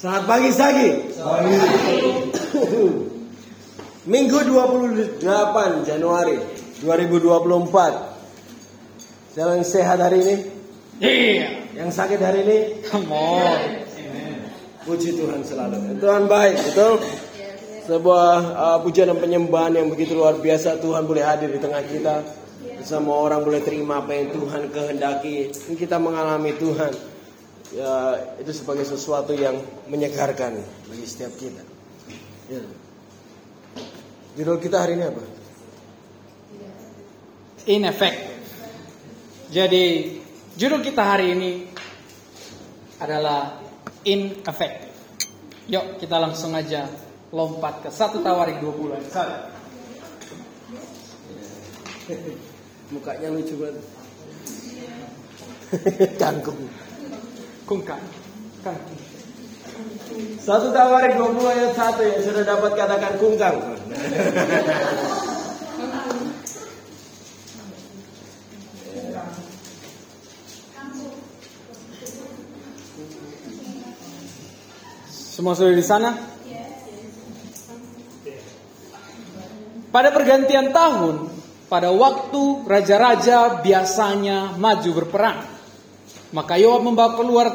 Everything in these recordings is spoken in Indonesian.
Selamat pagi Sagi. Minggu 28 Januari 2024. Siapa yang sehat hari ini? Iya. Yang sakit hari ini? Come on. Puji Tuhan selalu. Tuhan baik, betul? Sebuah uh, pujian dan penyembahan yang begitu luar biasa Tuhan boleh hadir di tengah kita. Semua orang boleh terima apa yang Tuhan kehendaki. Kita mengalami Tuhan. Ya, itu sebagai sesuatu yang menyegarkan bagi setiap kita. Ya. Judul kita hari ini apa? Ineffective. Jadi judul kita hari ini adalah ineffective. Yuk kita langsung aja lompat ke satu tawarik 20 ayat satu. Mukanya lucu banget. Kangkung. Kang. Satu tawarik 20 ayat 1 yang sudah dapat katakan kungkang. Semua sudah di sana? Pada pergantian tahun, pada waktu raja-raja biasanya maju berperang, maka Yoab membawa keluar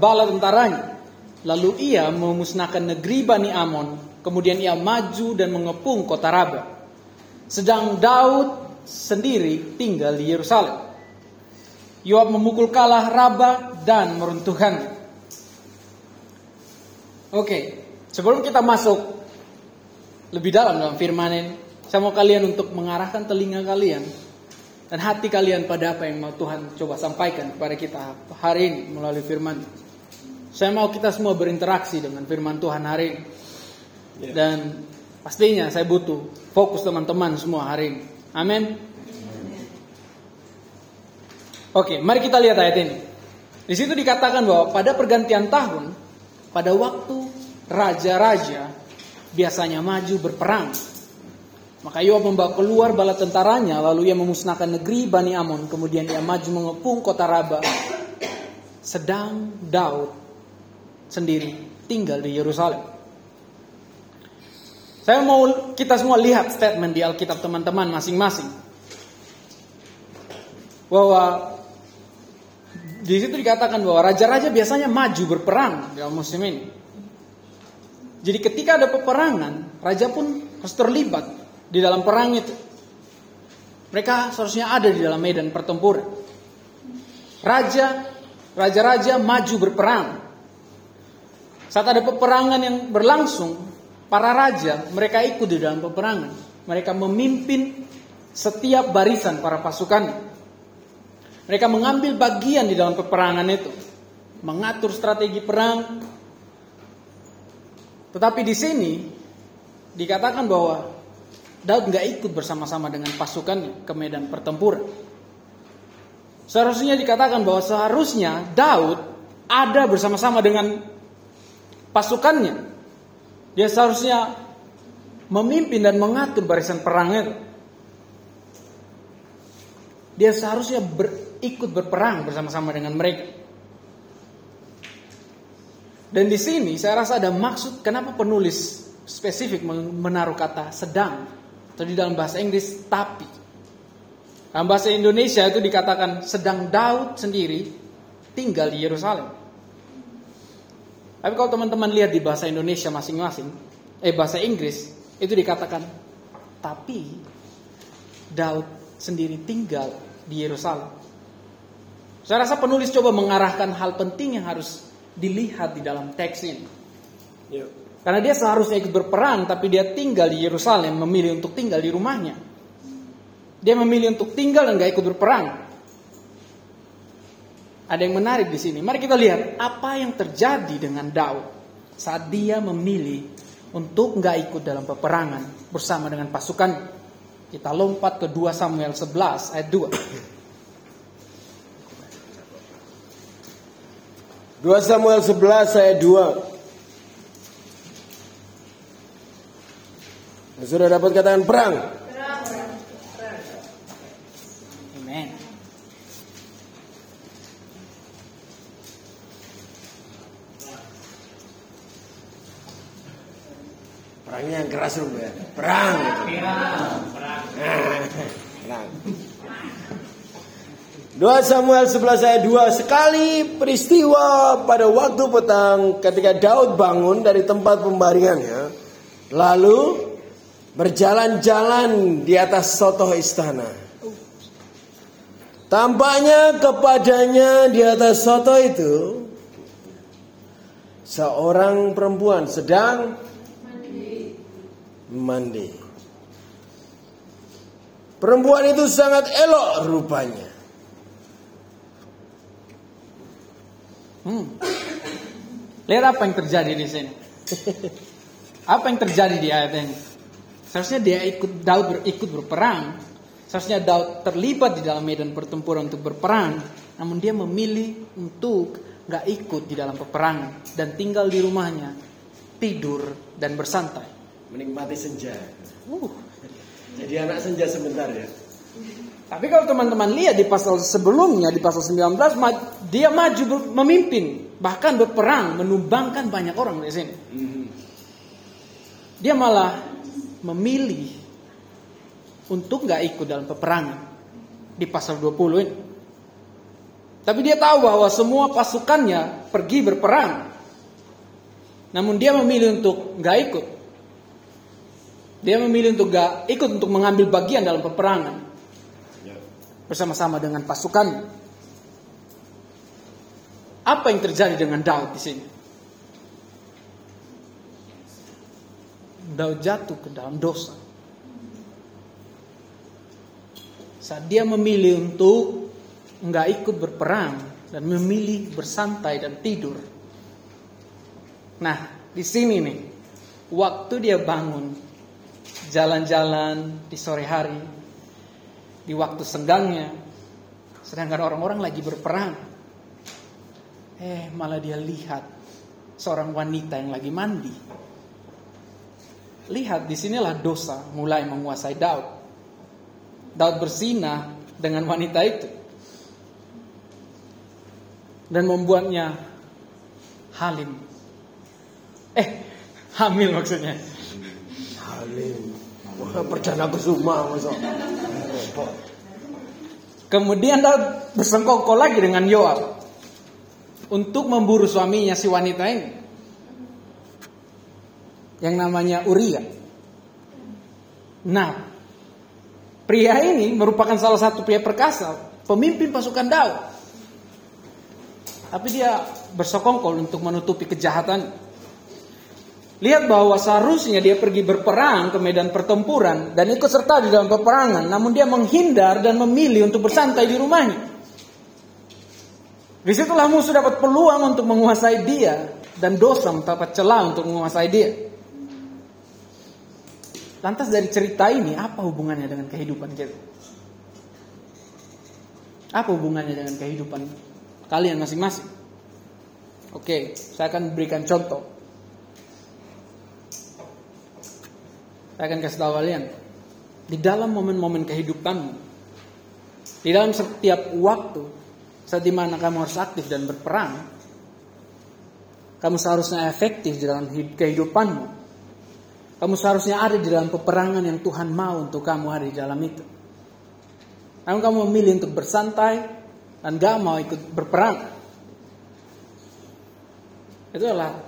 bala tentaranya. Lalu ia memusnahkan negeri Bani Amon, kemudian ia maju dan mengepung kota Raba. Sedang Daud sendiri tinggal di Yerusalem. Yoab memukul kalah Raba dan meruntuhkannya. Oke, sebelum kita masuk lebih dalam dalam firman ini, saya mau kalian untuk mengarahkan telinga kalian dan hati kalian pada apa yang mau Tuhan coba sampaikan kepada kita hari ini melalui firman. Saya mau kita semua berinteraksi dengan firman Tuhan hari ini. Dan pastinya saya butuh fokus teman-teman semua hari ini. Amin. Oke, mari kita lihat ayat ini. Di situ dikatakan bahwa pada pergantian tahun, pada waktu raja-raja biasanya maju berperang, maka Yoab membawa keluar bala tentaranya, lalu ia memusnahkan negeri Bani Amon, kemudian ia maju mengepung kota Raba. Sedang Daud sendiri tinggal di Yerusalem. Saya mau kita semua lihat statement di Alkitab teman-teman masing-masing. Bahwa di situ dikatakan bahwa raja-raja biasanya maju berperang dalam musim ini. Jadi ketika ada peperangan, raja pun harus terlibat di dalam perang itu. Mereka seharusnya ada di dalam medan pertempuran. Raja, raja-raja maju berperang. Saat ada peperangan yang berlangsung, para raja mereka ikut di dalam peperangan. Mereka memimpin setiap barisan para pasukan. Mereka mengambil bagian di dalam peperangan itu, mengatur strategi perang. Tetapi di sini dikatakan bahwa Daud nggak ikut bersama-sama dengan pasukan ke medan pertempuran. Seharusnya dikatakan bahwa seharusnya Daud ada bersama-sama dengan pasukannya. Dia seharusnya memimpin dan mengatur barisan perang itu. Dia seharusnya ber, ikut berperang bersama-sama dengan mereka. Dan di sini saya rasa ada maksud kenapa penulis spesifik menaruh kata sedang atau di dalam bahasa Inggris tapi. Dalam bahasa Indonesia itu dikatakan sedang Daud sendiri tinggal di Yerusalem. Tapi kalau teman-teman lihat di bahasa Indonesia masing-masing, eh bahasa Inggris itu dikatakan tapi Daud sendiri tinggal di Yerusalem. Saya rasa penulis coba mengarahkan hal penting yang harus dilihat di dalam teks ini. Ya. Karena dia seharusnya ikut berperang, tapi dia tinggal di Yerusalem, memilih untuk tinggal di rumahnya. Dia memilih untuk tinggal dan gak ikut berperang. Ada yang menarik di sini. Mari kita lihat apa yang terjadi dengan Daud saat dia memilih untuk gak ikut dalam peperangan bersama dengan pasukan. Kita lompat ke 2 Samuel 11 ayat 2. 2 Samuel 11 ayat 2. Sudah dapat katakan perang. Amen. Perangnya yang keras dulu ya. Perang. Perang. perang. 2 Samuel 11 ayat 2 Sekali peristiwa pada waktu petang ketika Daud bangun dari tempat pembaringannya Lalu berjalan-jalan di atas sotoh istana Tampaknya kepadanya di atas soto itu Seorang perempuan sedang mandi. Perempuan itu sangat elok rupanya. Hmm. Lihat apa yang terjadi di sini. Apa yang terjadi di ayat ini? Seharusnya dia ikut Daud ber, ikut berperang. Seharusnya Daud terlibat di dalam medan pertempuran untuk berperang. Namun dia memilih untuk nggak ikut di dalam peperangan dan tinggal di rumahnya, tidur dan bersantai. Menikmati senja. Uh. Jadi anak senja sebentar ya. Tapi kalau teman-teman lihat di pasal sebelumnya, di pasal 19, dia maju memimpin, bahkan berperang, menumbangkan banyak orang di sini. Mhm. Dia malah memilih untuk nggak ikut dalam peperangan di pasal 20 ini. Tapi dia tahu bahwa semua pasukannya pergi berperang. Namun dia memilih untuk nggak ikut. Dia memilih untuk nggak ikut untuk mengambil bagian dalam peperangan ya. bersama-sama dengan pasukan. Apa yang terjadi dengan Daud di sini? Jatuh ke dalam dosa. Saat dia memilih untuk nggak ikut berperang dan memilih bersantai dan tidur. Nah, di sini nih, waktu dia bangun, jalan-jalan di sore hari, di waktu senggangnya, sedangkan orang-orang lagi berperang, eh malah dia lihat seorang wanita yang lagi mandi. Lihat, di sinilah dosa mulai menguasai Daud. Daud bersinah dengan wanita itu dan membuatnya halim. Eh, hamil maksudnya. Halim. Perdana kusuma masuk. Kemudian dia bersengkokol lagi dengan Yoab untuk memburu suaminya si wanita ini yang namanya Uria. Nah, pria ini merupakan salah satu pria perkasa, pemimpin pasukan Daud. Tapi dia bersokongkol untuk menutupi kejahatan. Lihat bahwa seharusnya dia pergi berperang ke medan pertempuran dan ikut serta di dalam peperangan, namun dia menghindar dan memilih untuk bersantai di rumahnya. Di situlah musuh dapat peluang untuk menguasai dia dan dosa mendapat celah untuk menguasai dia. Lantas dari cerita ini apa hubungannya dengan kehidupan kita? Apa hubungannya dengan kehidupan kalian masing-masing. Oke, saya akan berikan contoh. Saya akan kasih tahu kalian. Di dalam momen-momen kehidupanmu, di dalam setiap waktu, saat di mana kamu harus aktif dan berperang, kamu seharusnya efektif di dalam kehidupanmu. Kamu seharusnya ada di dalam peperangan yang Tuhan mau untuk kamu ada di dalam itu. Namun kamu memilih untuk bersantai, dan gak mau ikut berperang. Itu adalah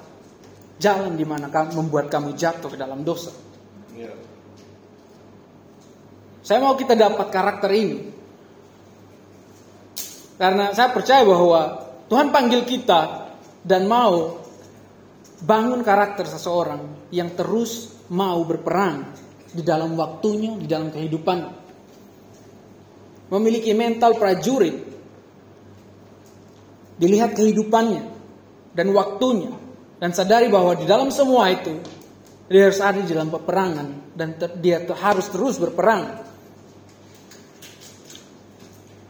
jalan di mana kamu membuat kamu jatuh ke dalam dosa. Yeah. Saya mau kita dapat karakter ini. Karena saya percaya bahwa Tuhan panggil kita dan mau bangun karakter seseorang yang terus mau berperang di dalam waktunya, di dalam kehidupan. Memiliki mental prajurit dilihat kehidupannya dan waktunya dan sadari bahwa di dalam semua itu dia harus ada di dalam peperangan dan dia harus terus berperang.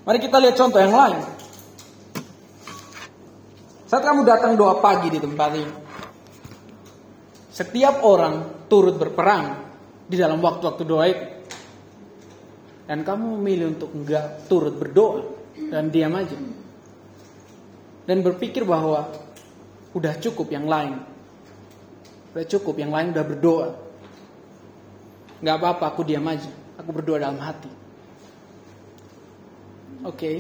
Mari kita lihat contoh yang lain. Saat kamu datang doa pagi di tempat ini, setiap orang turut berperang di dalam waktu-waktu doa itu. Dan kamu memilih untuk enggak turut berdoa dan diam aja dan berpikir bahwa udah cukup yang lain. Udah cukup yang lain udah berdoa. nggak apa-apa, aku diam aja. Aku berdoa dalam hati. Oke. Okay.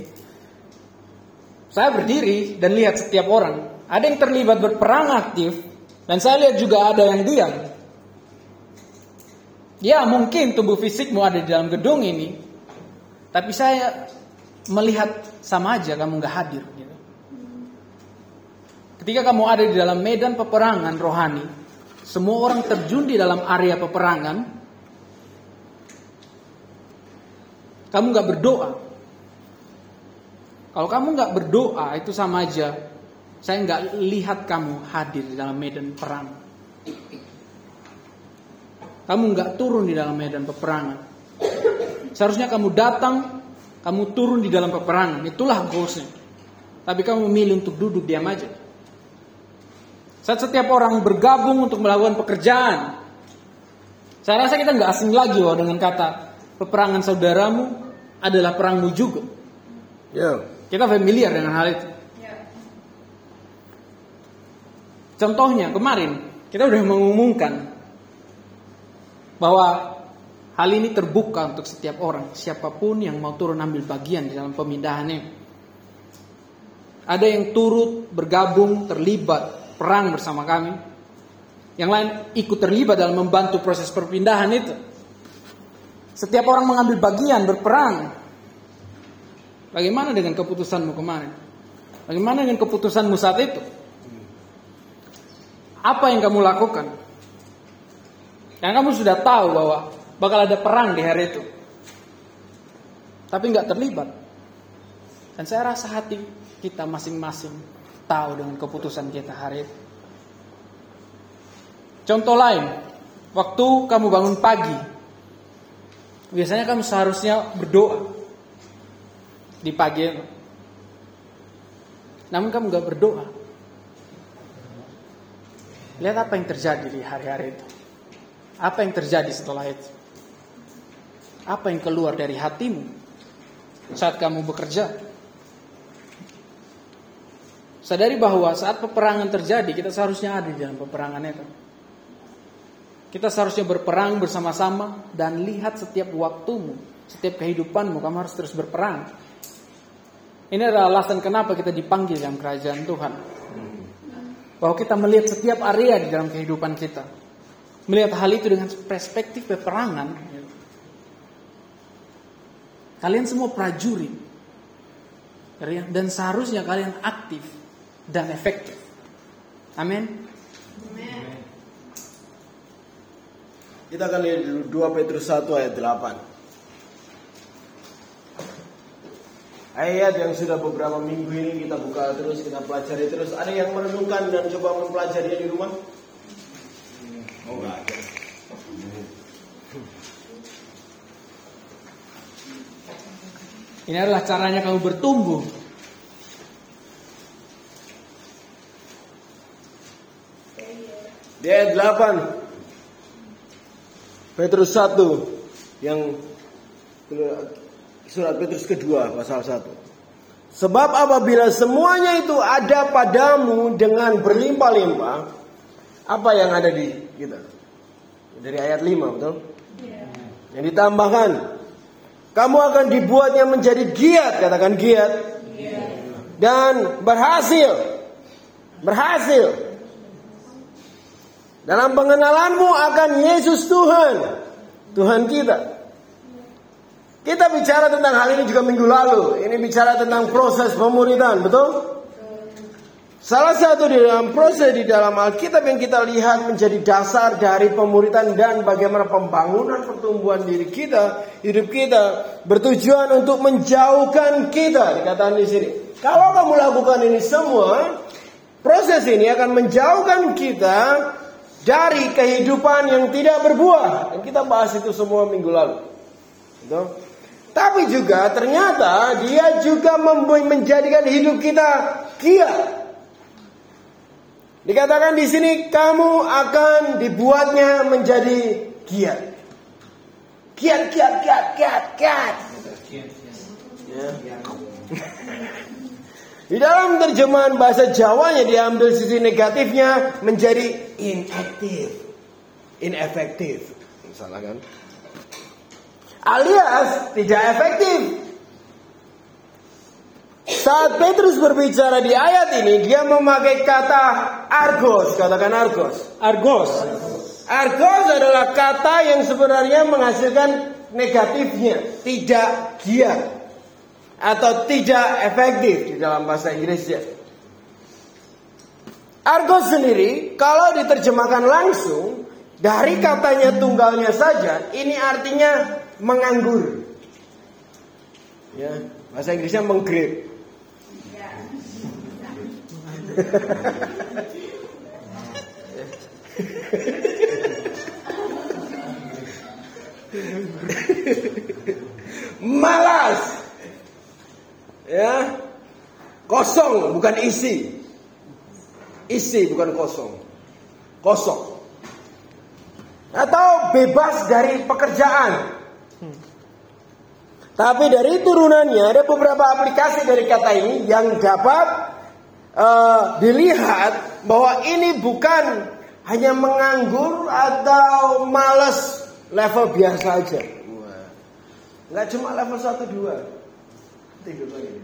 Saya berdiri dan lihat setiap orang. Ada yang terlibat berperang aktif dan saya lihat juga ada yang diam. Ya mungkin tubuh fisikmu ada di dalam gedung ini, tapi saya melihat sama aja kamu nggak hadir. Gitu. Ketika kamu ada di dalam medan peperangan rohani, semua orang terjun di dalam area peperangan, kamu nggak berdoa. Kalau kamu nggak berdoa itu sama aja, saya nggak lihat kamu hadir di dalam medan perang. Kamu nggak turun di dalam medan peperangan. Seharusnya kamu datang, kamu turun di dalam peperangan. Itulah goalsnya. Tapi kamu memilih untuk duduk diam aja. Saat setiap orang bergabung untuk melakukan pekerjaan, saya rasa kita nggak asing lagi wah dengan kata peperangan saudaramu adalah perangmu juga. Ya. Kita familiar dengan hal itu. Contohnya kemarin kita sudah mengumumkan bahwa hal ini terbuka untuk setiap orang, siapa pun yang mau turun ambil bagian di dalam pemindahan ini. Ada yang turut bergabung, terlibat, perang bersama kami. Yang lain ikut terlibat dalam membantu proses perpindahan itu. Setiap orang mengambil bagian, berperang. Bagaimana dengan keputusanmu kemarin? Bagaimana dengan keputusanmu saat itu? Apa yang kamu lakukan? Yang kamu sudah tahu bahwa bakal ada perang di hari itu. Tapi nggak terlibat. Dan saya rasa hati kita masing-masing tahu dengan keputusan kita hari itu. Contoh lain, waktu kamu bangun pagi, biasanya kamu seharusnya berdoa di pagi itu. Namun kamu nggak berdoa. Lihat apa yang terjadi di hari-hari itu. Apa yang terjadi setelah itu? Apa yang keluar dari hatimu saat kamu bekerja? Sadari bahwa saat peperangan terjadi, kita seharusnya ada di dalam peperangan itu. Kita seharusnya berperang bersama-sama dan lihat setiap waktumu, setiap kehidupanmu, kamu harus terus berperang. Ini adalah alasan kenapa kita dipanggil dalam kerajaan Tuhan. Bahwa kita melihat setiap area di dalam kehidupan kita melihat hal itu dengan perspektif peperangan. Kalian semua prajurit. Dan seharusnya kalian aktif dan efektif. Amin. Kita akan lihat dulu 2 Petrus 1 ayat 8. Ayat yang sudah beberapa minggu ini kita buka terus, kita pelajari terus. Ada yang merenungkan dan coba mempelajarinya di rumah? Oh ada. Ini adalah caranya kamu bertumbuh. Di ayat 8 Petrus 1 yang surat Petrus kedua pasal 1. Sebab apabila semuanya itu ada padamu dengan berlimpah-limpah, apa yang ada di kita? Dari ayat 5, betul? Yeah. Yang ditambahkan, kamu akan dibuatnya menjadi giat, katakan giat. Dan berhasil. Berhasil. Dalam pengenalanmu akan Yesus Tuhan. Tuhan kita. Kita bicara tentang hal ini juga minggu lalu. Ini bicara tentang proses pemuridan, betul? Salah satu di dalam proses di dalam Alkitab yang kita lihat menjadi dasar dari pemuritan dan bagaimana pembangunan pertumbuhan diri kita, hidup kita bertujuan untuk menjauhkan kita dikatakan di sini. Kalau kamu lakukan ini semua, proses ini akan menjauhkan kita dari kehidupan yang tidak berbuah. Dan kita bahas itu semua minggu lalu. Gitu? Tapi juga ternyata dia juga menjadikan hidup kita kiat Dikatakan di sini kamu akan dibuatnya menjadi giat. Giat, giat, giat, giat, giat. Ya. Di dalam terjemahan bahasa Jawanya diambil sisi negatifnya menjadi inaktif, inefektif. Salah kan? alias tidak efektif. Saat Petrus berbicara di ayat ini, dia memakai kata argos, katakan argos. Argos. Argos adalah kata yang sebenarnya menghasilkan negatifnya, tidak giat atau tidak efektif di dalam bahasa Inggrisnya. Argos sendiri kalau diterjemahkan langsung dari katanya tunggalnya saja, ini artinya menganggur. Ya, bahasa Inggrisnya menggrip. Malas. Ya. Kosong bukan isi. Isi bukan kosong. Kosong. Atau bebas dari pekerjaan. Tapi dari turunannya ada beberapa aplikasi dari kata ini yang dapat uh, dilihat bahwa ini bukan hanya menganggur atau males level biasa aja. Nggak cuma level 1 2. Tidur lagi.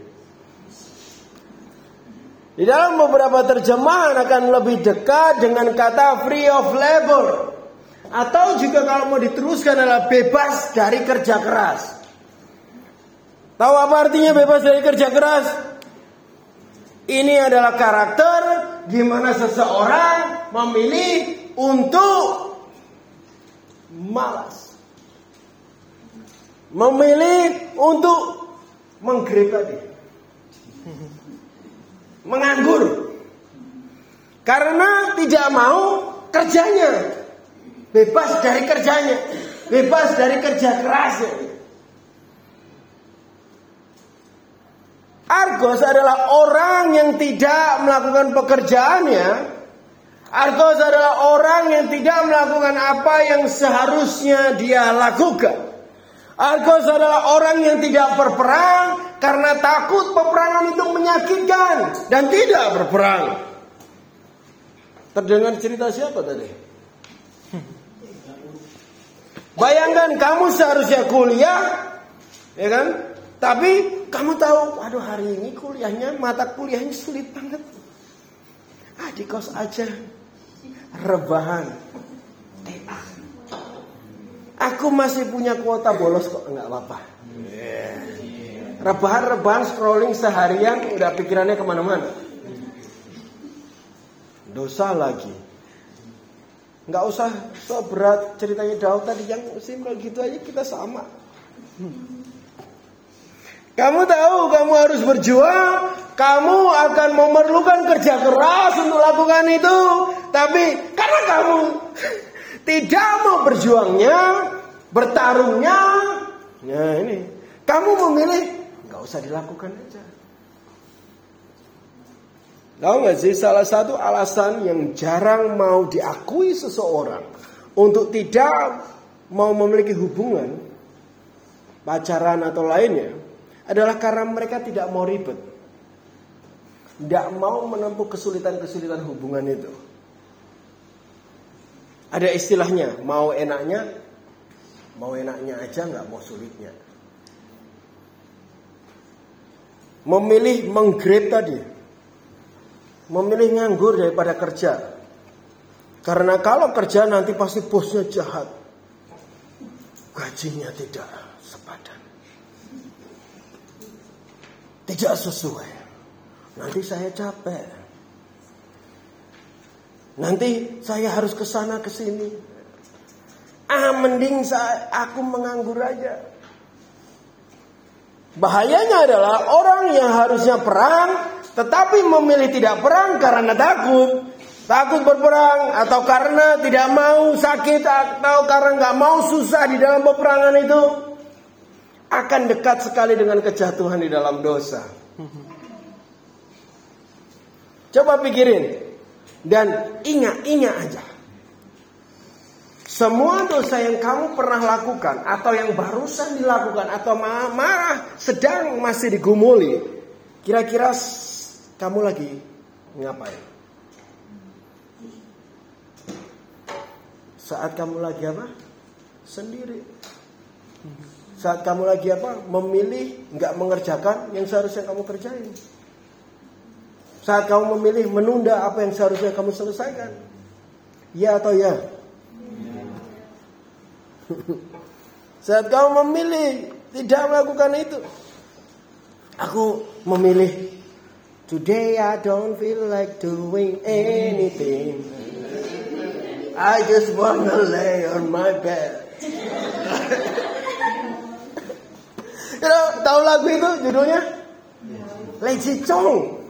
Di dalam beberapa terjemahan akan lebih dekat dengan kata free of labor. Atau juga kalau mau diteruskan adalah bebas dari kerja keras. Tahu apa artinya bebas dari kerja keras? Ini adalah karakter di mana seseorang memilih untuk malas. Memilih untuk menggrip. Menganggur. Karena tidak mau kerjanya. Bebas dari kerjanya. Bebas dari kerja kerasnya. Argos adalah orang yang tidak melakukan pekerjaannya. Argos adalah orang yang tidak melakukan apa yang seharusnya dia lakukan. Argos adalah orang yang tidak berperang karena takut peperangan itu menyakitkan dan tidak berperang. Terdengar cerita siapa tadi? Bayangkan kamu seharusnya kuliah, ya kan? Tapi kamu tahu, waduh hari ini kuliahnya, mata kuliahnya sulit banget. Ah di kos aja, rebahan. Aku masih punya kuota bolos kok, nggak apa-apa. Rebahan-rebahan scrolling seharian, udah pikirannya ke mana-mana. Dosa lagi. Nggak usah so berat ceritanya Daud tadi yang simpel gitu aja kita sama. Kamu tahu kamu harus berjuang, kamu akan memerlukan kerja keras untuk lakukan itu. Tapi karena kamu tidak mau berjuangnya, bertarungnya, ya ini, kamu memilih nggak usah dilakukan aja. Tahu nggak sih salah satu alasan yang jarang mau diakui seseorang untuk tidak mau memiliki hubungan pacaran atau lainnya adalah karena mereka tidak mau ribet. Tidak mau menempuh kesulitan-kesulitan hubungan itu. Ada istilahnya, mau enaknya, mau enaknya aja nggak mau sulitnya. Memilih menggrade tadi. Memilih nganggur daripada kerja. Karena kalau kerja nanti pasti bosnya jahat. Gajinya tidak sepadan tidak sesuai. Nanti saya capek. Nanti saya harus ke sana ke sini. Ah, mending saya aku menganggur aja. Bahayanya adalah orang yang harusnya perang tetapi memilih tidak perang karena takut. Takut berperang atau karena tidak mau sakit atau karena nggak mau susah di dalam peperangan itu akan dekat sekali dengan kejatuhan di dalam dosa. Coba pikirin dan ingat-ingat aja. Semua dosa yang kamu pernah lakukan atau yang barusan dilakukan atau marah sedang masih digumuli, kira-kira kamu lagi ngapain? Saat kamu lagi apa? Sendiri. Saat kamu lagi apa? Memilih nggak mengerjakan yang seharusnya kamu kerjain. Saat kamu memilih menunda apa yang seharusnya kamu selesaikan. Ya atau ya? Saat kamu memilih tidak melakukan itu. Aku memilih Today I don't feel like doing anything. I just wanna lay on my bed. Know, tahu lagu itu judulnya? Lazy Chong.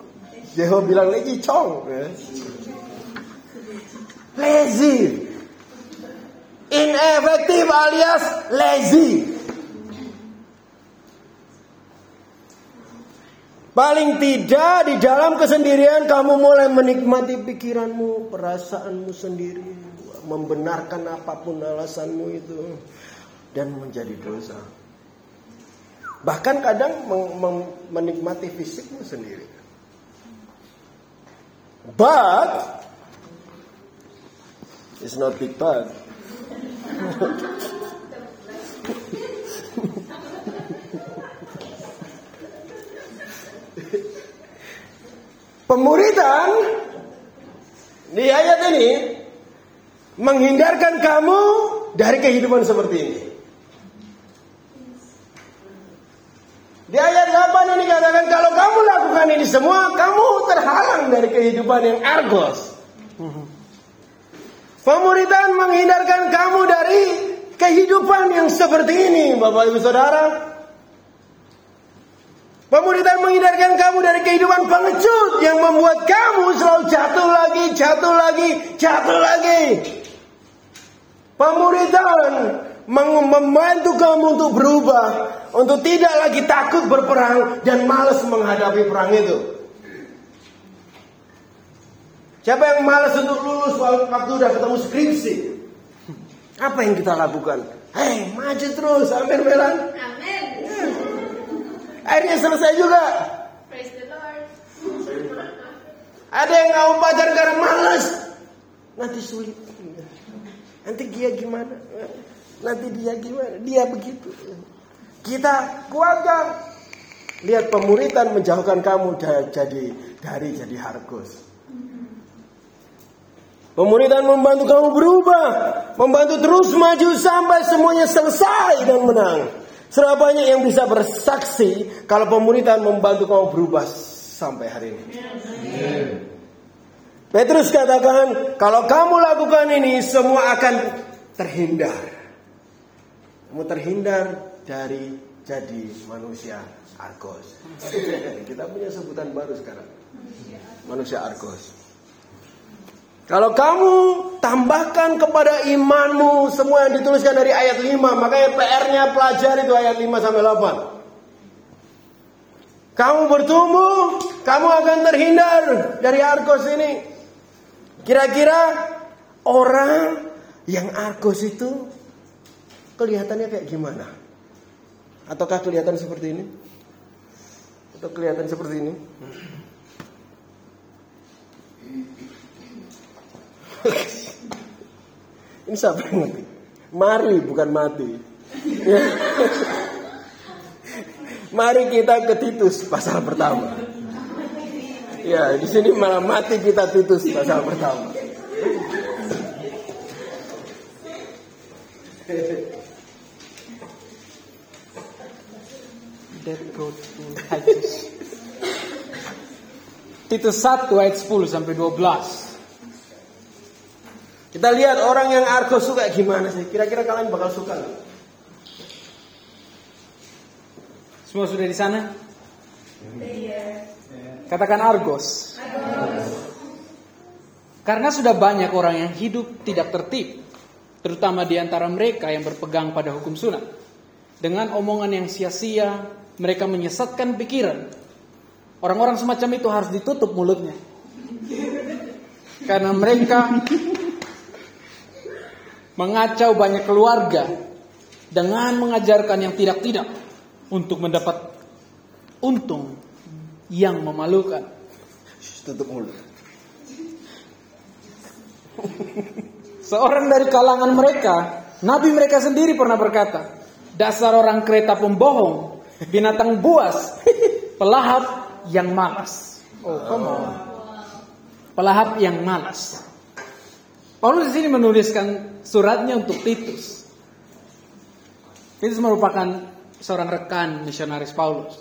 Jeho bilang lazy Chong. Lazy. Ineffective alias lazy. Paling tidak di dalam kesendirian kamu mulai menikmati pikiranmu, perasaanmu sendiri, membenarkan apa pun alasanmu itu dan menjadi dosa. Bahkan kadang menikmati fisikmu sendiri. But it's not big bad. Pemuridan di ayat ini menghindarkan kamu dari kehidupan seperti ini. Di ayat 8 ini katakan kalau kamu lakukan ini semua, kamu terhalang dari kehidupan yang argos. Pemuridan menghindarkan kamu dari kehidupan yang seperti ini, Bapak Ibu Saudara. Pemuridan menghindarkan kamu dari kehidupan pengecut yang membuat kamu selalu jatuh lagi, jatuh lagi, jatuh lagi. Pemuridan membantu kamu untuk berubah, untuk tidak lagi takut berperang dan malas menghadapi perang itu. Siapa yang malas untuk lulus waktu udah ketemu skripsi? Apa yang kita lakukan? Hei, maju terus, amin Melan. Amin. Akhirnya selesai juga. Praise the Lord. Ada yang mau pacar karena malas. Nanti sulit. Nanti dia gimana? Nanti dia gimana? Dia begitu. Kita kuatkan. Lihat pemuritan menjauhkan kamu dari dari jadi hargus. Pemuritan membantu kamu berubah, membantu terus maju sampai semuanya selesai dan menang. Serapa banyak yang bisa bersaksi kalau pemuritan membantu kamu berubah sampai hari ini. Petrus katakan, kalau kamu lakukan ini semua akan terhindar. Kamu terhindar dari jadi manusia Argos. Kita punya sebutan baru sekarang. Manusia Argos. Kalau kamu tambahkan kepada imanmu semua yang dituliskan dari ayat 5, makanya PR-nya pelajari itu ayat 5 sampai 8. Kamu bertumbuh, kamu akan terhindar dari Argos ini. Kira-kira orang yang Argos itu kelihatannya kayak gimana? Ataukah kelihatan seperti ini? Atau kelihatan seperti ini? Ini siapa yang ngerti? Mari bukan mati. Mari kita ke Titus pasal pertama. Ya, di sini malah mati kita Titus pasal pertama. Titus 1 ayat 10 sampai 12. Kita lihat orang yang Argos suka gimana sih? Kira-kira kalian bakal suka gak? Semua sudah di sana? Katakan Argos. Karena sudah banyak orang yang hidup tidak tertib, terutama di antara mereka yang berpegang pada hukum sunat. Dengan omongan yang sia-sia, mereka menyesatkan pikiran. Orang-orang semacam itu harus ditutup mulutnya. Karena mereka mengacau banyak keluarga dengan mengajarkan yang tidak-tidak untuk mendapat untung yang memalukan. Tutup mulut. Seorang dari kalangan mereka, nabi mereka sendiri pernah berkata, Dasar orang kereta pembohong, binatang buas, pelahap yang malas. Oh, come on. Pelahap yang malas. Paulus di sini menuliskan suratnya untuk Titus. Titus merupakan seorang rekan misionaris Paulus.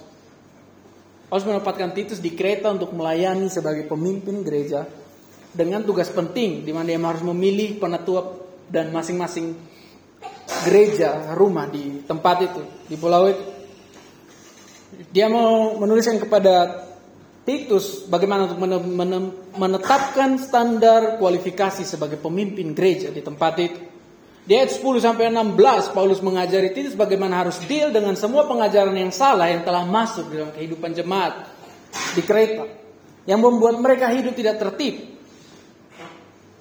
Paulus menempatkan Titus di kereta untuk melayani sebagai pemimpin gereja dengan tugas penting di mana dia harus memilih penatua dan masing-masing gereja rumah di tempat itu di pulau itu. Dia mau menuliskan kepada Titus bagaimana untuk menetapkan standar kualifikasi sebagai pemimpin gereja di tempat itu. Di ayat 10 sampai 16 Paulus mengajari Titus bagaimana harus deal dengan semua pengajaran yang salah yang telah masuk dalam kehidupan jemaat di kereta yang membuat mereka hidup tidak tertib.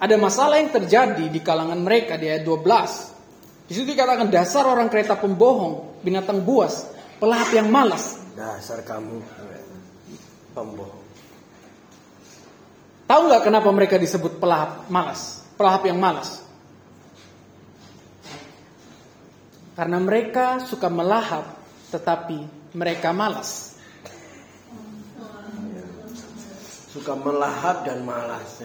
Ada masalah yang terjadi di kalangan mereka di ayat 12. Di situ dikatakan dasar orang kereta pembohong, binatang buas, pelahap yang malas. Dasar kamu pembohong. Tahu nggak kenapa mereka disebut pelahap malas? Pelahap yang malas. Karena mereka suka melahap, tetapi mereka malas. Suka melahap dan malas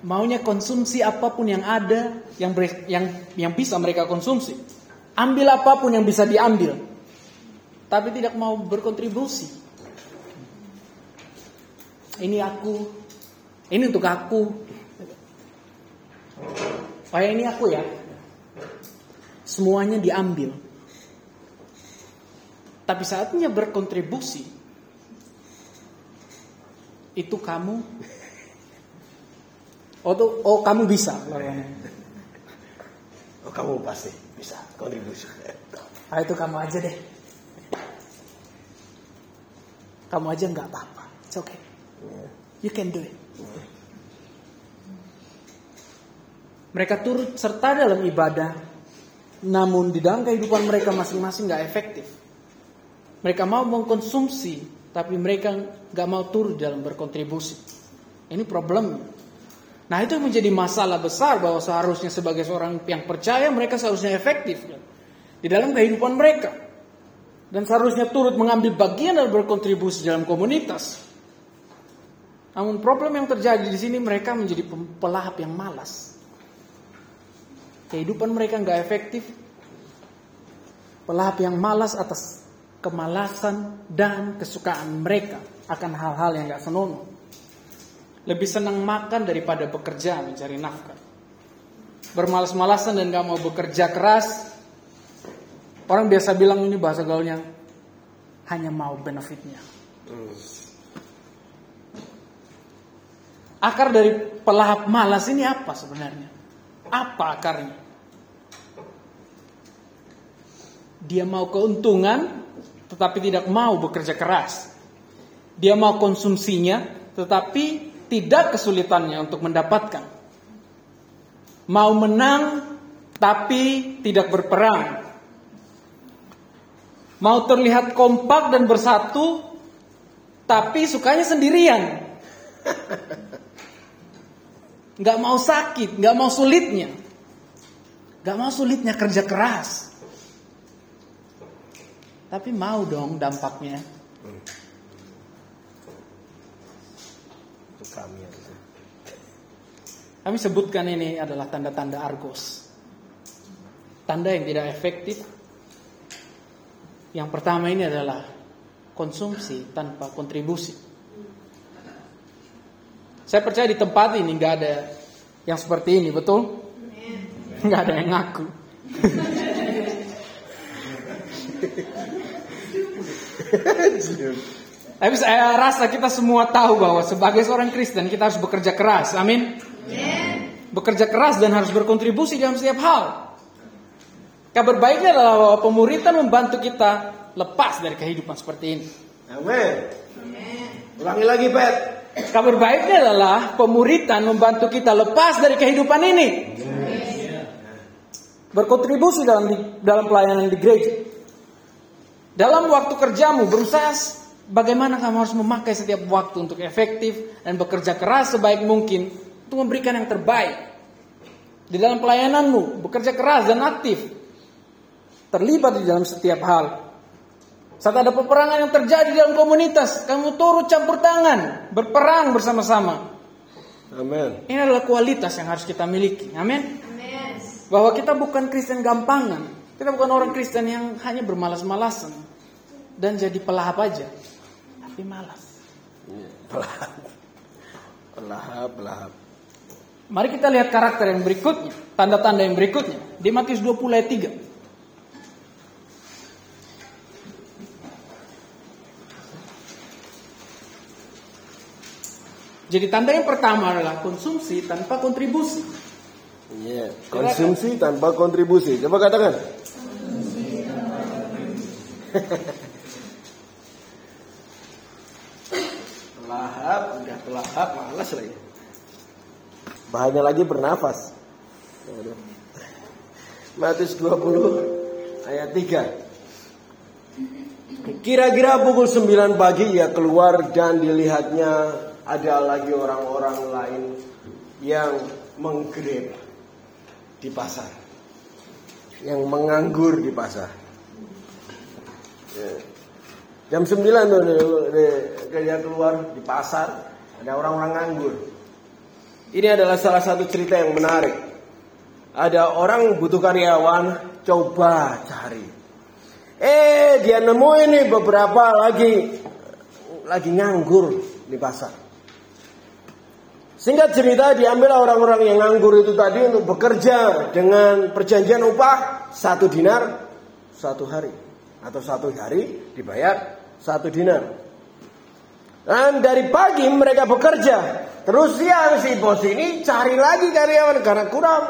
maunya konsumsi apa pun yang ada yang yang yang bisa mereka konsumsi. Ambil apa pun yang bisa diambil. Tapi tidak mau berkontribusi. Ini aku. Ini untuk aku. Oh ini aku ya. Semuanya diambil. Tapi saatnya berkontribusi. Itu kamu Oh, tuh, oh kamu bisa. Oh kamu pasti bisa kontribusi. Ah itu kamu aja deh. Kamu aja nggak apa-apa. It's okay. You can do it. Mereka turut serta dalam ibadah, namun di dalam kehidupan mereka masing-masing nggak efektif. Mereka mau mengkonsumsi, tapi mereka nggak mau turut dalam berkontribusi. Ini problem Nah itu menjadi masalah besar bahwa seharusnya sebagai seorang yang percaya mereka seharusnya efektif ya, di dalam kehidupan mereka. Dan seharusnya turut mengambil bagian dan berkontribusi dalam komunitas. Namun problem yang terjadi di sini mereka menjadi pelahap yang malas. Kehidupan mereka nggak efektif. Pelahap yang malas atas kemalasan dan kesukaan mereka akan hal-hal yang nggak senonoh lebih senang makan daripada bekerja mencari nafkah. Bermalas-malasan dan gak mau bekerja keras. Orang biasa bilang ini bahasa gaulnya hanya mau benefitnya. Akar dari pelahap malas ini apa sebenarnya? Apa akarnya? Dia mau keuntungan tetapi tidak mau bekerja keras. Dia mau konsumsinya tetapi tidak kesulitannya untuk mendapatkan. Mau menang tapi tidak berperang. Mau terlihat kompak dan bersatu tapi sukanya sendirian. Gak mau sakit, gak mau sulitnya. Gak mau sulitnya kerja keras. Tapi mau dong dampaknya. Kami. Kami sebutkan ini adalah tanda-tanda argos. Tanda yang tidak efektif. Yang pertama ini adalah konsumsi tanpa kontribusi. Saya percaya di tempat ini nggak ada yang seperti ini, betul? Nggak ada yang ngaku. Tapi saya rasa kita semua tahu bahwa sebagai seorang Kristen kita harus bekerja keras. Amin. Bekerja keras dan harus berkontribusi dalam setiap hal. Kabar baiknya adalah bahwa pemuritan membantu kita lepas dari kehidupan seperti ini. Amin. Ulangi lagi, Pet. Kabar baiknya adalah pemuritan membantu kita lepas dari kehidupan ini. Berkontribusi dalam dalam pelayanan di gereja. Dalam waktu kerjamu berusaha Bagaimana kamu harus memakai setiap waktu untuk efektif dan bekerja keras sebaik mungkin untuk memberikan yang terbaik. Di dalam pelayananmu, bekerja keras dan aktif. terlibat di dalam setiap hal. Saat ada peperangan yang terjadi dalam komunitas, kamu turut campur tangan, berperang bersama-sama. Amin. Ini adalah kualitas yang harus kita miliki. Amin. Bahwa kita bukan Kristen gampangan. Kita bukan orang Kristen yang hanya bermalas-malasan dan jadi pelahap aja. Tapi malas. Iya, pelahap. Pelahap, pelahap. Mari kita lihat karakter yang berikutnya, tanda-tanda yang berikutnya. Di Matius 20 ayat 3. Jadi tanda yang pertama adalah konsumsi tanpa kontribusi. Iya, konsumsi tanpa kontribusi. Coba katakan. pelahap, udah pelahap, malas lagi. Bahaya lagi bernafas. Aduh. Matius 20 ayat 3. Kira-kira pukul 9 pagi ia keluar dan dilihatnya ada lagi orang-orang lain yang menggrep di pasar. Yang menganggur di pasar. Ya. Jam 9 tuh dia keluar di pasar, ada orang-orang nganggur. Ini adalah salah satu cerita yang menarik. Ada orang butuh karyawan, coba cari. Eh, dia nemu ini beberapa lagi lagi nganggur di pasar. Singkat cerita diambil orang-orang yang nganggur itu tadi untuk bekerja dengan perjanjian upah satu dinar satu hari atau satu hari dibayar satu dinar. Dan dari pagi mereka bekerja, terus siang si bos ini cari lagi karyawan karena kurang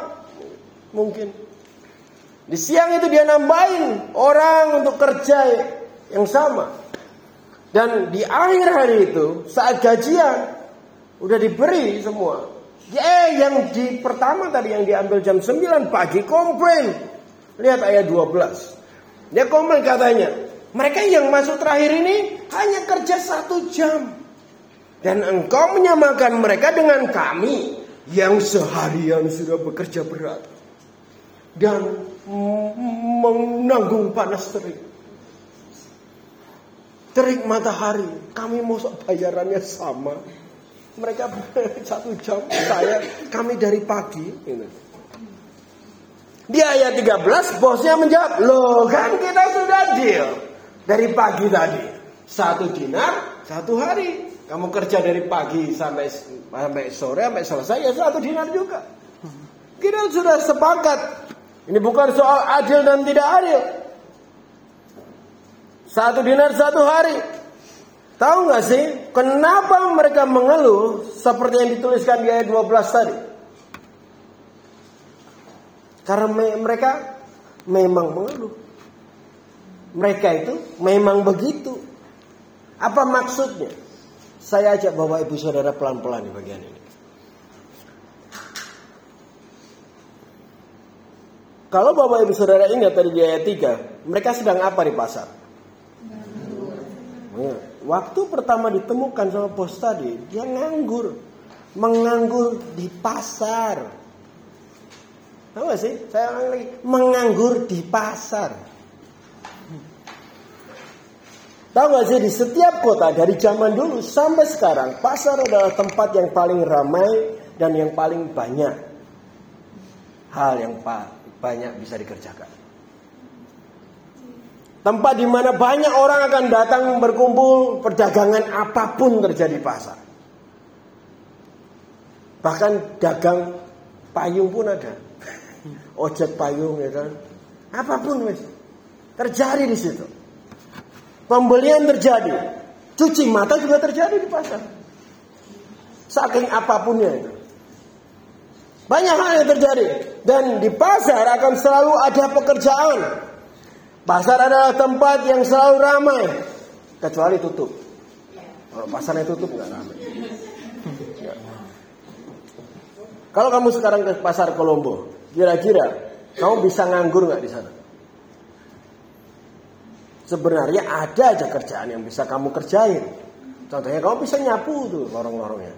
mungkin. Di siang itu dia nambahin orang untuk kerja yang sama. Dan di akhir hari itu saat gajian udah diberi semua. Ya yang di pertama tadi yang diambil jam 9 pagi komplain. Lihat ayat 12. Dia komplain katanya, mereka yang masuk terakhir ini hanya kerja satu jam. Dan engkau menyamakan mereka dengan kami yang seharian sudah bekerja berat. Dan menanggung panas terik. Terik matahari. Kami mau bayarannya sama. Mereka satu jam, saya kami dari pagi. Di ayat 13 bosnya menjawab, loh kan kita sudah deal dari pagi tadi. Satu dinar, satu hari. Kamu kerja dari pagi sampai sampai sore, sampai selesai ya satu dinar juga. Kita sudah sepakat. Ini bukan soal adil dan tidak adil. Satu dinar satu hari. Tahu nggak sih kenapa mereka mengeluh seperti yang dituliskan di ayat 12 tadi? Karena mereka memang mengeluh. Mereka itu memang begitu. Apa maksudnya? Saya ajak Bapak Ibu Saudara pelan-pelan di bagian ini. Kalau Bapak Ibu Saudara ingat tadi di ayat 3, mereka sedang apa di pasar? Waktu pertama ditemukan sama bos tadi, dia nganggur. Menganggur di pasar. Tahu gak sih? Saya ulang lagi. Menganggur di pasar. Tahu gak sih di setiap kota dari zaman dulu sampai sekarang pasar adalah tempat yang paling ramai dan yang paling banyak hal yang banyak bisa dikerjakan. Tempat di mana banyak orang akan datang berkumpul, perdagangan apa pun terjadi pasar. Bahkan dagang payung pun ada. Ojek payung ya kan. Apa pun. Terjadi di situ. Pembelian terjadi. Cuci mata juga terjadi di pasar. Saking apapunnya itu. Banyak hal yang terjadi. Dan di pasar akan selalu ada pekerjaan. Pasar adalah tempat yang selalu ramai. Kecuali tutup. Kalau pasarnya tutup nggak ramai. Kalau kamu sekarang ke pasar Kolombo, kira-kira kamu bisa nganggur nggak di sana? Sebenarnya ada aja kerjaan yang bisa kamu kerjain. Contohnya kamu bisa nyapu tuh lorong-lorongnya.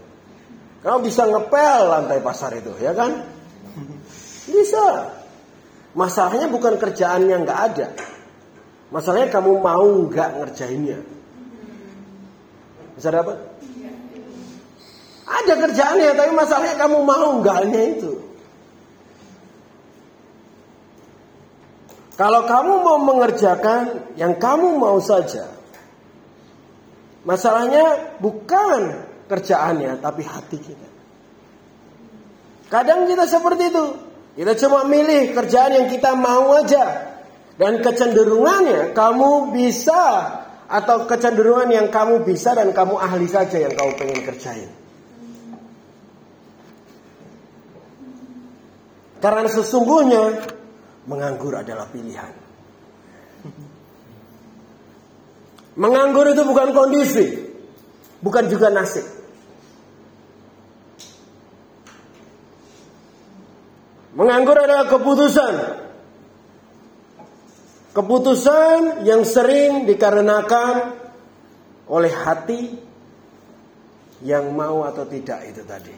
Kamu bisa ngepel lantai pasar itu, ya kan? Bisa. Masalahnya bukan kerjaan yang nggak ada. Masalahnya kamu mau nggak ngerjainnya. Bisa dapat? Ada kerjaannya, tapi masalahnya kamu mau nggaknya itu. Kalau kamu mau mengerjakan yang kamu mau saja, masalahnya bukan kerjaannya, tapi hati kita. Kadang kita seperti itu. Kita cuma milih kerjaan yang kita mau aja. Dan kecenderungannya kamu bisa atau kecenderungan yang kamu bisa dan kamu ahli saja yang kamu pengen kerjain. Karena sesungguhnya menganggur adalah pilihan. Menganggur itu bukan kondisi, bukan juga nasib. Menganggur adalah keputusan. Keputusan yang sering dikarenakan oleh hati yang mau atau tidak itu tadi.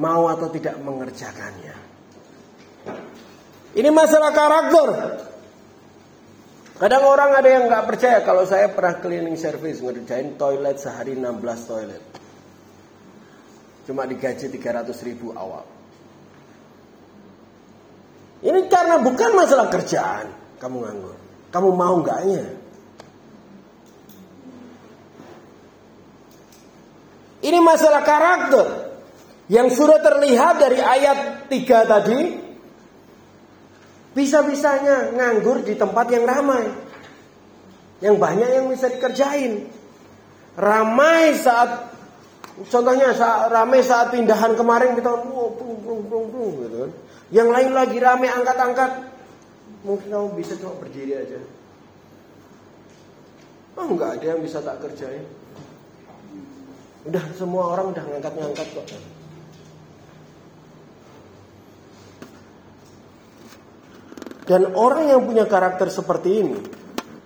Mau atau tidak mengerjakannya. Ini masalah karakter. Kadang orang ada yang nggak percaya kalau saya pernah cleaning service ngerjain toilet sehari 16 toilet. Cuma digaji 300 ribu awal. Ini karena bukan masalah kerjaan kamu nganggur. Kamu mau enggaknya? Ini masalah karakter yang sudah terlihat dari ayat 3 tadi. Bisa-bisanya nganggur di tempat yang ramai. Yang banyak yang bisa dikerjain. Ramai saat contohnya saat ramai saat pindahan kemarin kita oh, pung, pung, pung, pung, gitu kan. Yang lain lagi rame angkat-angkat. Mungkin kamu bisa cuma berdiri aja. Oh enggak ada yang bisa tak kerjain. Udah semua orang udah ngangkat-ngangkat kok. Dan orang yang punya karakter seperti ini,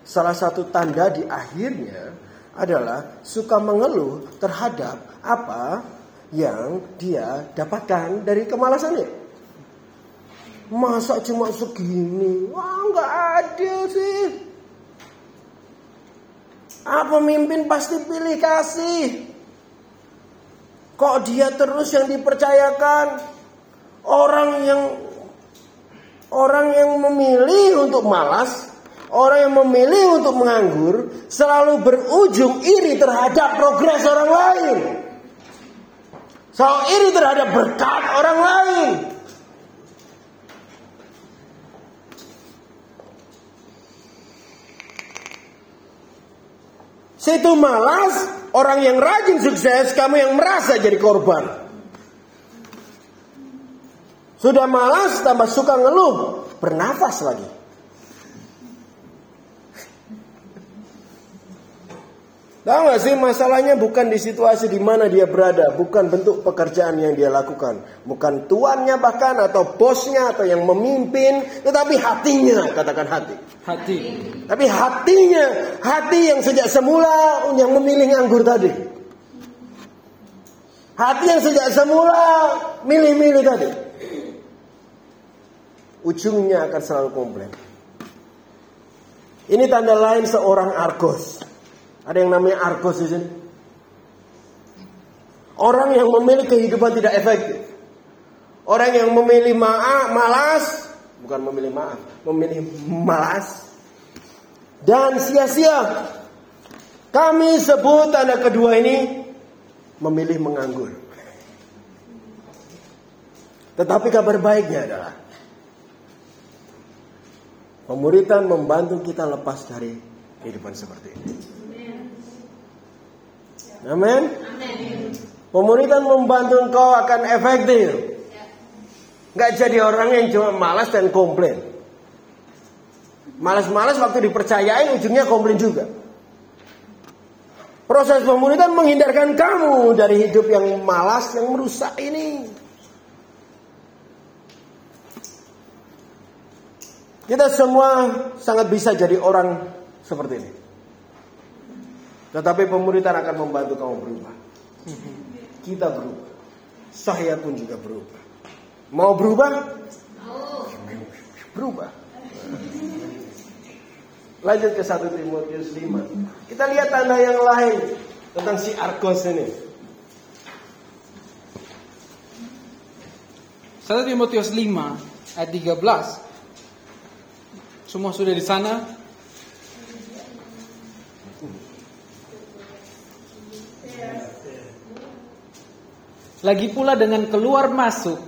salah satu tanda di akhirnya adalah suka mengeluh terhadap apa yang dia dapatkan dari kemalasannya. Masa cuma segini? Wah nggak ada sih. Apa pemimpin pasti pilih kasih. Kok dia terus yang dipercayakan? Orang yang orang yang memilih untuk malas, orang yang memilih untuk menganggur, selalu berujung iri terhadap progres orang lain. Selalu iri terhadap berkat orang lain. Situ malas, orang yang rajin sukses, kamu yang merasa jadi korban. Sudah malas, tambah suka ngeluh, bernafas lagi. Tahu gak sih masalahnya bukan di situasi di mana dia berada, bukan bentuk pekerjaan yang dia lakukan, bukan tuannya bahkan atau bosnya atau yang memimpin, tetapi hatinya, katakan hati. Hati. Tapi hatinya, hati yang sejak semula yang memilih nganggur tadi. Hati yang sejak semula milih-milih tadi. Ujungnya akan selalu komplain. Ini tanda lain seorang Argos. Ada yang namanya Argos di sini. Orang yang memilih kehidupan tidak efektif. Orang yang memilih maaf, malas, bukan memilih maaf, memilih malas dan sia-sia. Kami sebut tanda kedua ini memilih menganggur. Tetapi kabar baiknya adalah pemuritan membantu kita lepas dari kehidupan seperti ini. Amin. Pemuritan membantu engkau akan efektif. Gak jadi orang yang cuma malas dan komplain. Malas-malas waktu dipercayain ujungnya komplain juga. Proses pemuritan menghindarkan kamu dari hidup yang malas yang merusak ini. Kita semua sangat bisa jadi orang seperti ini. Tetapi pemuritan akan membantu kamu berubah. Kita berubah. Saya pun juga berubah. Mau berubah? berubah. Lanjut ke 1 Timotius 5. Kita lihat tanda yang lain tentang si Arkos ini. 1 Timotius 5 ayat 13. Semua sudah di sana? Lagi pula dengan keluar masuk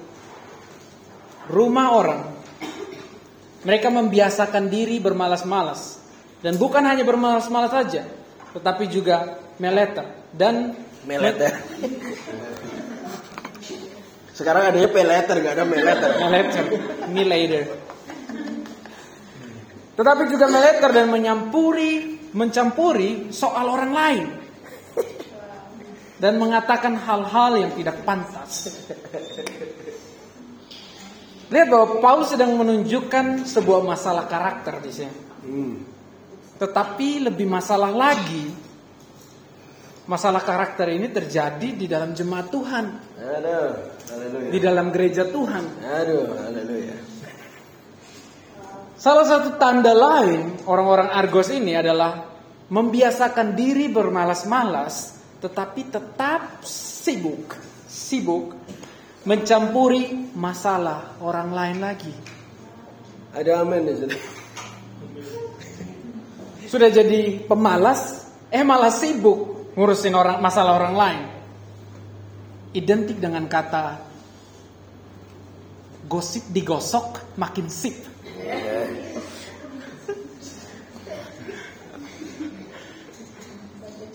rumah orang. Mereka membiasakan diri bermalas-malas. Dan bukan hanya bermalas-malas saja, tetapi juga meleter dan Meleter. Sekarang adanya peleter, gak ada meleter. meleter, me later. Tetapi juga meleter dan menyampuri, mencampuri soal orang lain. Dan mengatakan hal-hal yang tidak pantas. Lihat bahwa Paulus sedang menunjukkan sebuah masalah karakter di sini. Hmm. Tetapi lebih masalah lagi, masalah karakter ini terjadi di dalam jemaat Tuhan, Aduh, haleluya. di dalam gereja Tuhan. Aduh, haleluya. Salah satu tanda lain orang-orang Argos ini adalah membiasakan diri bermalas-malas tetapi tetap sibuk, sibuk mencampuri masalah orang lain lagi. Ada amin di situ. Sudah jadi pemalas, eh malah sibuk ngurusin orang masalah orang lain. Identik dengan kata gosip digosok makin sip.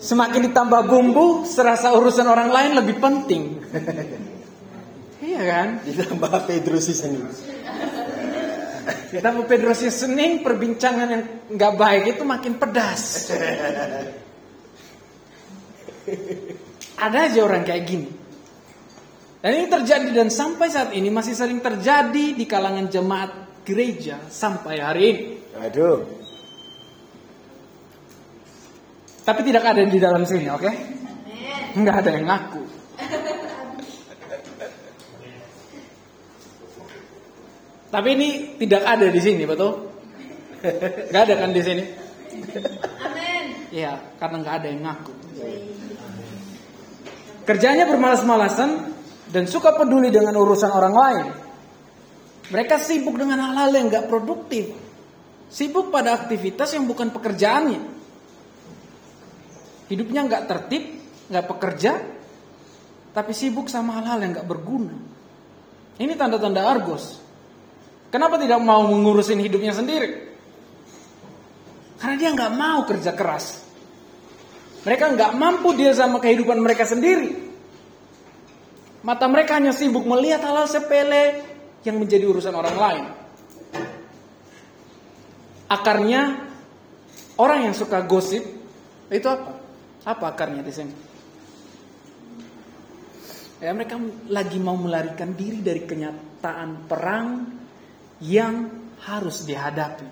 Semakin ditambah bumbu, serasa urusan orang lain lebih penting. iya kan? Ditambah Petrus di sini. Kita Pedrosnya Sening perbincangan yang nggak baik itu makin pedas. Ada aja orang kayak gini. Dan ini terjadi dan sampai saat ini masih sering terjadi di kalangan jemaat gereja sampai hari ini. Aduh. Tapi tidak ada di dalam sini, oke? Nggak ada yang ngaku. Tapi ini tidak ada di sini, betul? Nggak ada kan di sini? Amin. Iya, karena nggak ada yang ngaku. Kerjanya bermalas-malasan dan suka peduli dengan urusan orang lain. Mereka sibuk dengan hal-hal yang nggak produktif. Sibuk pada aktivitas yang bukan pekerjaannya. Hidupnya nggak tertib, nggak pekerja, tapi sibuk sama hal-hal yang nggak berguna. Ini tanda-tanda argos. Kenapa tidak mau mengurusin hidupnya sendiri? Karena dia nggak mau kerja keras. Mereka nggak mampu dia sama kehidupan mereka sendiri. Mata mereka hanya sibuk melihat hal-hal sepele yang menjadi urusan orang lain. Akarnya orang yang suka gosip itu apa? Apa akarnya di sini? Ya, mereka lagi mau melarikan diri dari kenyataan perang yang harus dihadapi.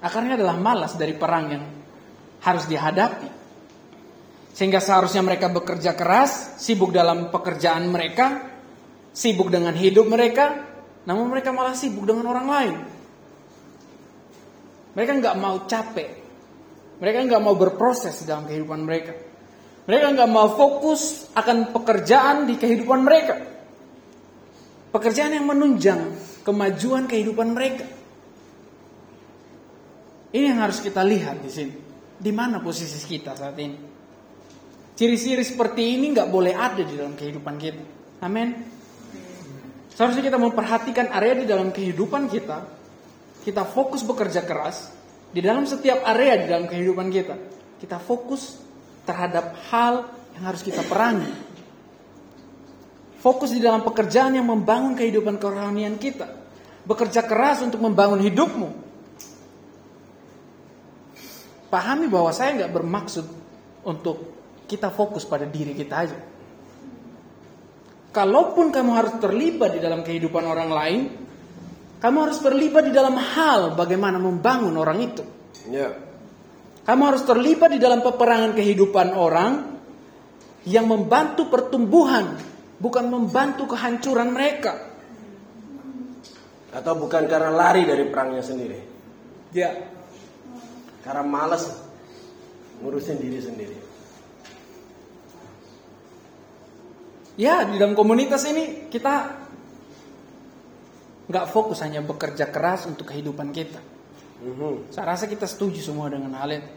Akarnya adalah malas dari perang yang harus dihadapi. Sehingga seharusnya mereka bekerja keras, sibuk dalam pekerjaan mereka, sibuk dengan hidup mereka, namun mereka malah sibuk dengan orang lain. Mereka nggak mau capek, mereka nggak mau berproses dalam kehidupan mereka. Mereka nggak mau fokus akan pekerjaan di kehidupan mereka. Pekerjaan yang menunjang kemajuan kehidupan mereka. Ini yang harus kita lihat di sini. Di mana posisi kita saat ini? Ciri-ciri seperti ini nggak boleh ada di dalam kehidupan kita. Amin. Seharusnya kita memperhatikan area di dalam kehidupan kita. Kita fokus bekerja keras di dalam setiap area di dalam kehidupan kita. Kita fokus terhadap hal yang harus kita perangi. Fokus di dalam pekerjaan yang membangun kehidupan kerohanian kita. Bekerja keras untuk membangun hidupmu. Pahami bahwa saya nggak bermaksud untuk kita fokus pada diri kita aja. Kalaupun kamu harus terlibat di dalam kehidupan orang lain, kamu harus terlibat di dalam hal bagaimana membangun orang itu. Ya. Kamu harus terlibat di dalam peperangan kehidupan orang yang membantu pertumbuhan bukan membantu kehancuran mereka. Atau bukan karena lari dari perangnya sendiri. Ya, Karena malas ngurusin diri sendiri. ya di dalam komunitas ini kita nggak fokus hanya bekerja keras untuk kehidupan kita. Mhm. Saya rasa kita setuju semua dengan hal itu.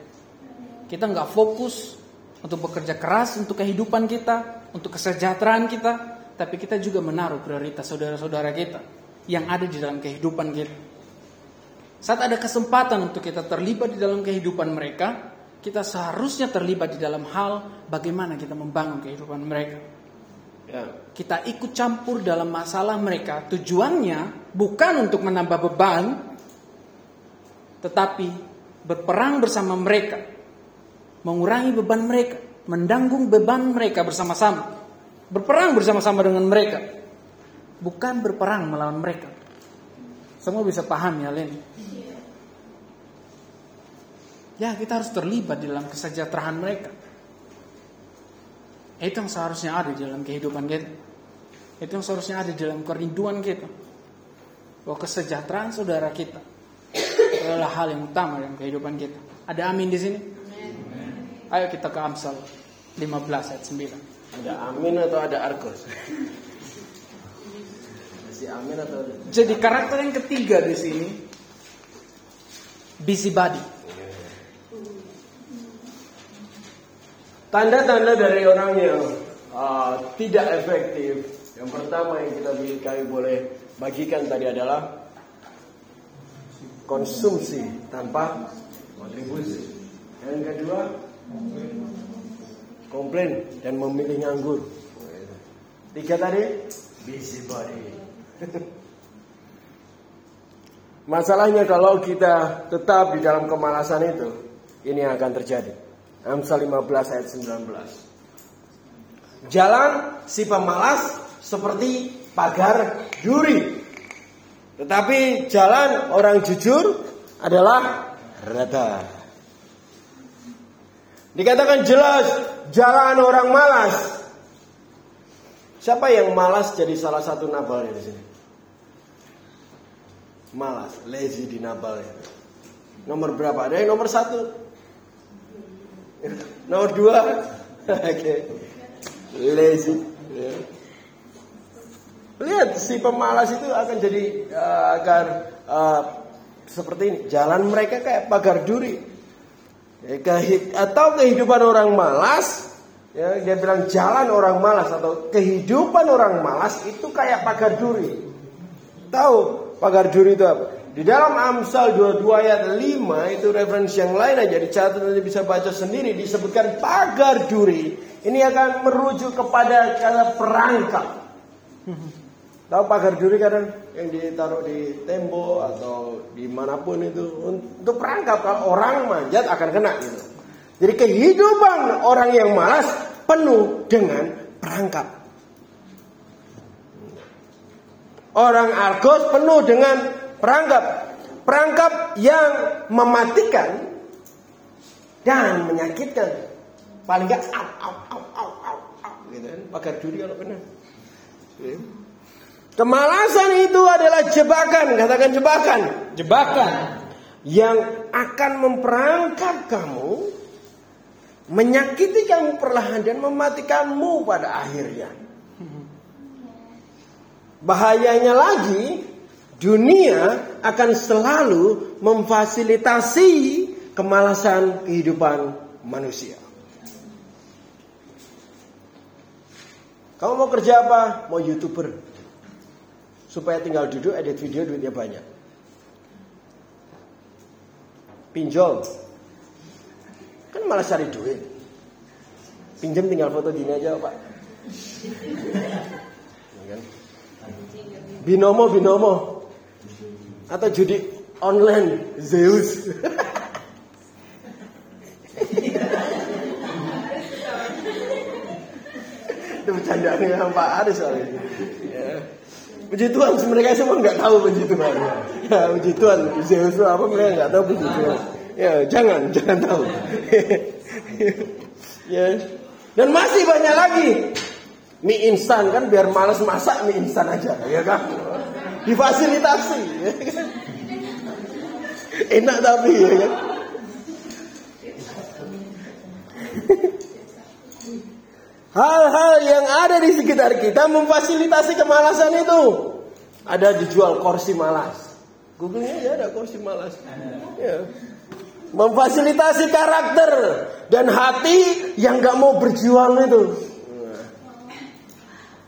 Kita nggak fokus untuk bekerja keras untuk kehidupan kita, untuk kesejahteraan kita, tapi kita juga menaruh prioritas saudara-saudara kita yang ada di dalam kehidupan kita. Saat ada kesempatan untuk kita terlibat di dalam kehidupan mereka, kita seharusnya terlibat di dalam hal bagaimana kita membangun kehidupan mereka. Ya. Kita ikut campur dalam masalah mereka. Tujuannya bukan untuk menambah beban, tetapi berperang bersama mereka, mengurangi beban mereka, mendanggung beban mereka bersama-sama, berperang bersama-sama dengan mereka, bukan berperang melawan mereka. Semua bisa paham ya, Len? Ya, kita harus terlibat di dalam kesejahteraan mereka. Itu yang seharusnya ada di dalam kehidupan kita. Itu yang seharusnya ada di dalam kerinduan kita. Bahwa kesejahteraan saudara kita adalah hal yang utama dalam kehidupan kita. Ada amin di sini? Ayo kita ke Amsal 15 ayat 9. Ada amin atau ada argos? Masih amin atau ada? Jadi karakter yang ketiga di sini busybody. Tanda-tanda dari orang yang uh, tidak efektif. Yang pertama yang kita kami boleh bagikan tadi adalah konsumsi tanpa kontribusi. Yang kedua, komplain dan memilih nganggur. Tiga tadi, busybody. Masalahnya kalau kita tetap di dalam kemalasan itu, ini yang akan terjadi. Amsal 15 ayat 19. Jalan si pemalas seperti pagar duri. Tetapi jalan orang jujur adalah rata. Dikatakan jelas jalan orang malas. Siapa yang malas jadi salah satu nabalnya di sini? Malas, lazy di nabalnya. Nomor berapa? Ada yang nomor satu. Nomor dua, oke, lazy. Ya. Lihat si pemalas itu akan jadi uh, akan uh, seperti ini. Jalan mereka kayak pagar duri. Ya, atau kehidupan orang malas, ya, dia bilang jalan orang malas atau kehidupan orang malas itu kayak pagar duri. Tahu pagar duri itu apa? Di dalam Amsal 22 ayat 5 itu referensi yang lain aja dicatat nanti bisa baca sendiri disebutkan pagar duri. Ini akan merujuk kepada kata perangkap. Tahu pagar duri kadang yang ditaruh di tembok atau di mana pun itu untuk perangkap kalau orang manjat akan kena gitu. Jadi kehidupan orang yang malas penuh dengan perangkap. Orang argos penuh dengan perangkap. Perangkap yang mematikan dan menyakitkan. Paling nggak au au au au au au gitu kan. Pagar duri kalau benar. Gitu. Kemalasan itu adalah jebakan, katakan jebakan. Jebakan. Yang akan memperangkap kamu, menyakiti kamu perlahan dan mematikanmu pada akhirnya. Bahayanya lagi, dunia akan selalu memfasilitasi kemalasan kehidupan manusia. Kamu mau kerja apa? Mau youtuber. Supaya tinggal duduk edit video duitnya banyak. Pinjol. Kan malah cari duit. Pinjam tinggal foto gini aja pak. Ya kan? Binomo, binomo. Atau judi online, Zeus. Itu bercandaannya Pak Aris soalnya. Ya. Puji Tuhan, mereka semua nggak tahu puji Tuhan. Ya, puji Tuhan, Zeus apa mereka nggak tahu puji Tuhan. Ya, jangan, jangan tahu. ya. Dan masih banyak lagi mie instan kan biar malas masak mie instan aja, ya kan? Difasilitasi, ya? Enak tapi ya kan? Hal-hal yang ada di sekitar kita memfasilitasi kemalasan itu. Ada dijual kursi malas. Google aja ada kursi malas. Ya. Memfasilitasi karakter dan hati yang gak mau berjuang itu.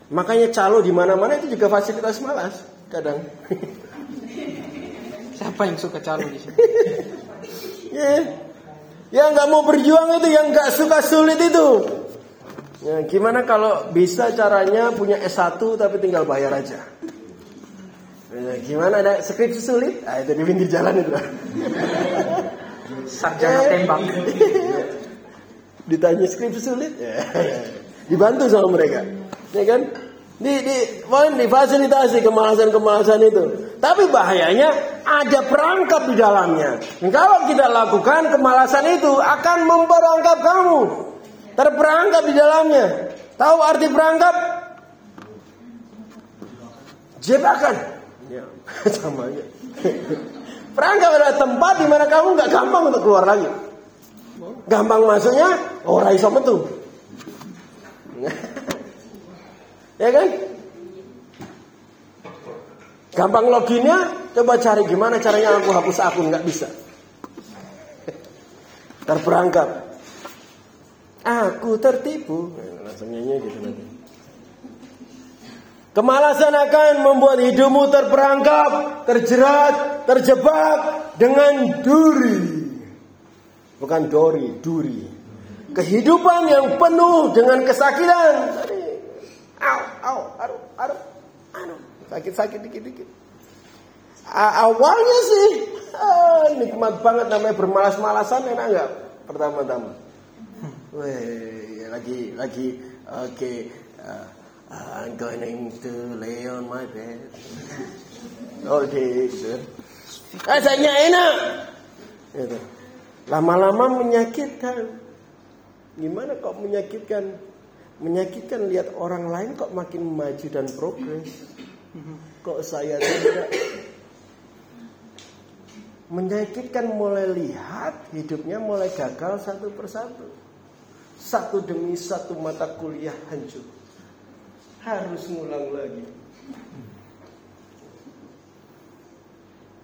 Makanya calo di mana-mana itu juga fasilitas malas kadang. Siapa yang suka calo di sini? yeah. Yang nggak mau berjuang itu, yang nggak suka sulit itu. Ya, gimana kalau bisa caranya punya S1 tapi tinggal bayar aja? Ya, gimana ada skripsi sulit? Ah, itu di pinggir jalan itu. Sarjana Eh. tembak. Ditanya skripsi sulit? Ya. Dibantu sama mereka. Ya kan? Di, di, difasilitasi kemalasan-kemalasan itu. Tapi bahayanya ada perangkap di dalamnya. Dan kalau kita lakukan kemalasan itu akan memperangkap kamu. Terperangkap di dalamnya. Tahu arti perangkap? Jebakan. Ya, sama aja. Perangkap adalah tempat di mana kamu nggak gampang untuk keluar lagi. Gampang masuknya, orang iso metu. ya kan? Gampang loginnya, coba cari gimana caranya aku hapus akun nggak bisa. Terperangkap. Aku tertipu. Nah, gitu nanti. Kemalasan akan membuat hidupmu terperangkap, terjerat, terjebak dengan duri. Bukan dori, duri. Kehidupan yang penuh dengan kesakitan. Tadi, Au, au, aduh, aduh, aduh. Sakit-sakit dikit-dikit. Awalnya sih ah, nikmat banget namanya bermalas-malasan enak nggak pertama-tama. Weh, lagi lagi oke. uh, I'm going to lay on my bed. Oke, gitu. Rasanya enak. Lama-lama menyakitkan. Gimana kok menyakitkan? Menyakitkan lihat orang lain kok makin maju dan progres. Kok saya tidak? Menyakitkan mulai lihat hidupnya mulai gagal satu persatu. Satu demi satu mata kuliah hancur. Harus ngulang lagi.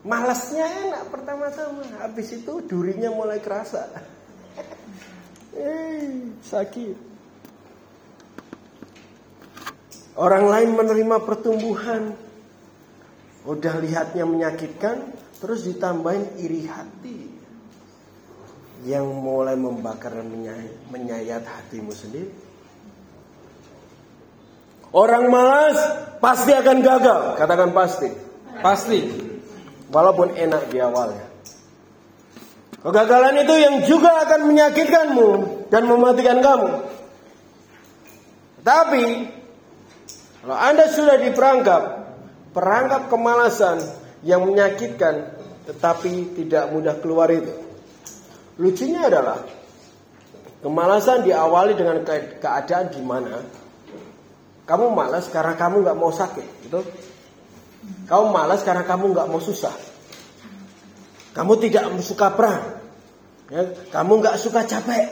Malasnya enak pertama-tama. Habis itu durinya mulai kerasa. Eh, sakit. Orang lain menerima pertumbuhan. Udah lihatnya menyakitkan, terus ditambahin iri hati. Yang mulai membakar dan menyayat, hatimu sendiri. Orang malas pasti akan gagal, katakan pasti. Pasti. Walaupun enak di awalnya. Kegagalan itu yang juga akan menyakitkanmu dan mematikan kamu. Tapi kalau Anda sudah diperangkap, perangkap kemalasan yang menyakitkan tetapi tidak mudah keluar itu. Lucunya adalah kemalasan diawali dengan ke- keadaan di mana kamu malas karena kamu nggak mau sakit, gitu. Kamu malas karena kamu nggak mau susah. Kamu tidak suka perang. Ya, kamu nggak suka capek.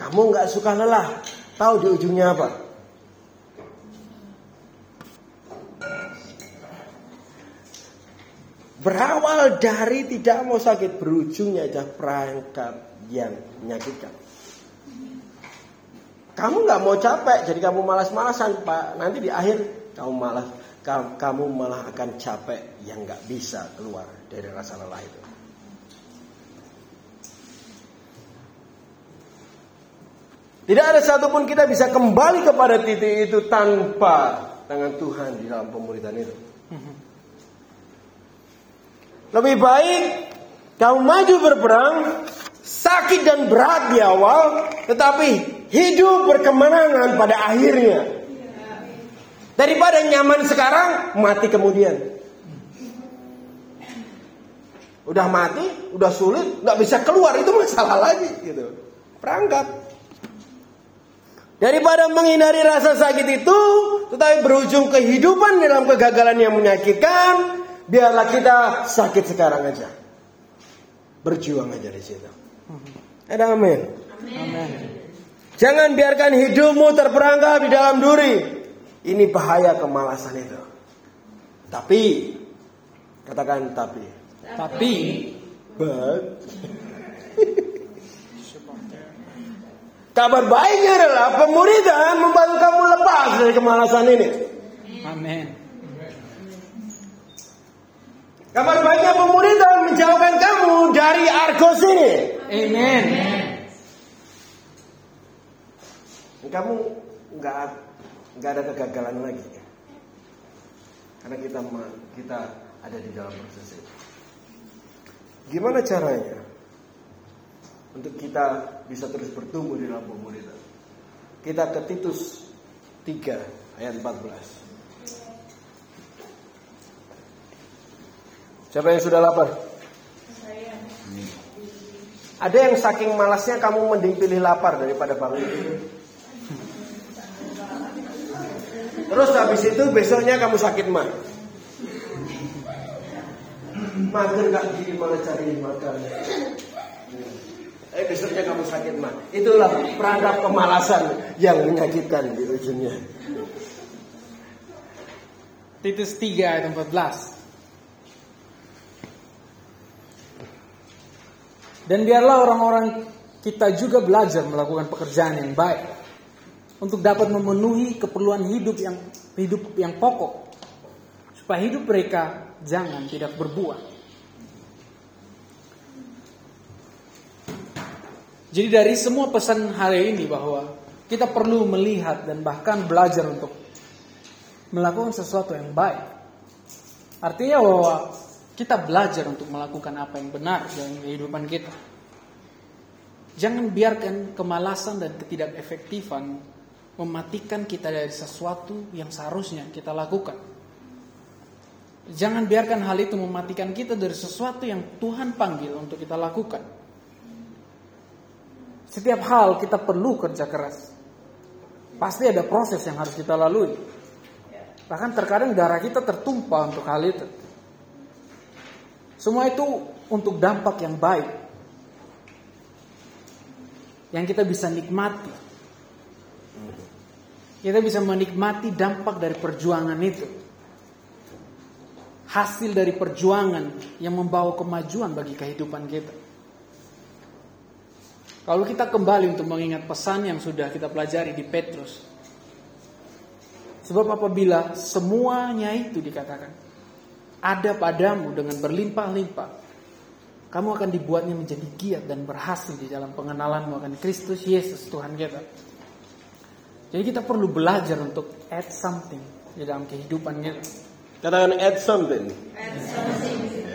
Kamu nggak suka lelah. Tahu di ujungnya apa? Berawal dari tidak mau sakit berujungnya adalah perangkap yang menyakitkan. Kamu nggak mau capek, jadi kamu malas-malasan, Pak. Nanti di akhir kamu malas, kamu, malah akan capek yang nggak bisa keluar dari rasa lelah itu. Tidak ada satupun kita bisa kembali kepada titik itu tanpa tangan Tuhan di dalam pemuridan itu. Lebih baik kamu maju berperang, sakit dan berat di awal, tetapi hidup berkemenangan pada akhirnya. Daripada nyaman sekarang, mati kemudian. Udah mati, udah sulit, nggak bisa keluar itu masalah lagi gitu. Perangkap. Daripada menghindari rasa sakit itu, tetapi berujung kehidupan dalam kegagalan yang menyakitkan, biarlah kita sakit sekarang aja. Berjuang aja di situ. Ada amin. Amin. Jangan biarkan hidupmu terperangkap di dalam duri. Ini bahaya kemalasan itu. Tapi, katakan tapi. Tapi But, kabar baiknya adalah pemuridan membantu kamu lepas dari kemalasan ini. amin. Kabar baiknya pemuridan menjauhkan kamu dari argos ini. Amin. Kamu nggak nggak ada kegagalan lagi. Karena kita kita ada di dalam proses itu. Gimana caranya untuk kita bisa terus bertumbuh di dalam pemuridan? Kita ke Titus 3 ayat 14. Siapa yang sudah lapar? Ada yang saking malasnya kamu mending pilih lapar daripada bangun tidur. Terus habis itu besoknya kamu sakit mah. Mager gak gini malah cari makan. Eh besoknya kamu sakit mah. Itulah perangkap kemalasan yang menyakitkan di ujungnya. Titus 3 ayat 14. Dan biarlah orang-orang kita juga belajar melakukan pekerjaan yang baik untuk dapat memenuhi keperluan hidup yang hidup yang pokok supaya hidup mereka jangan tidak berbuah. Jadi dari semua pesan hari ini bahwa kita perlu melihat dan bahkan belajar untuk melakukan sesuatu yang baik. Artinya bahwa kita belajar untuk melakukan apa yang benar dalam kehidupan kita. Jangan biarkan kemalasan dan ketidakefektifan mematikan kita dari sesuatu yang seharusnya kita lakukan. Jangan biarkan hal itu mematikan kita dari sesuatu yang Tuhan panggil untuk kita lakukan. Setiap hal kita perlu kerja keras. Pasti ada proses yang harus kita lalui. Bahkan terkadang darah kita tertumpah untuk hal itu. Semua itu untuk dampak yang baik. Yang kita bisa nikmati. Kita bisa menikmati dampak dari perjuangan itu. Hasil dari perjuangan yang membawa kemajuan bagi kehidupan kita. Kalau kita kembali untuk mengingat pesan yang sudah kita pelajari di Petrus. Sebab apabila semuanya itu dikatakan ada padamu dengan berlimpah-limpah, kamu akan dibuatnya menjadi giat dan berhasil di dalam pengenalanmu akan Kristus Yesus Tuhan kita. Jadi kita perlu belajar untuk add something di dalam kehidupan kita. Katakan add something.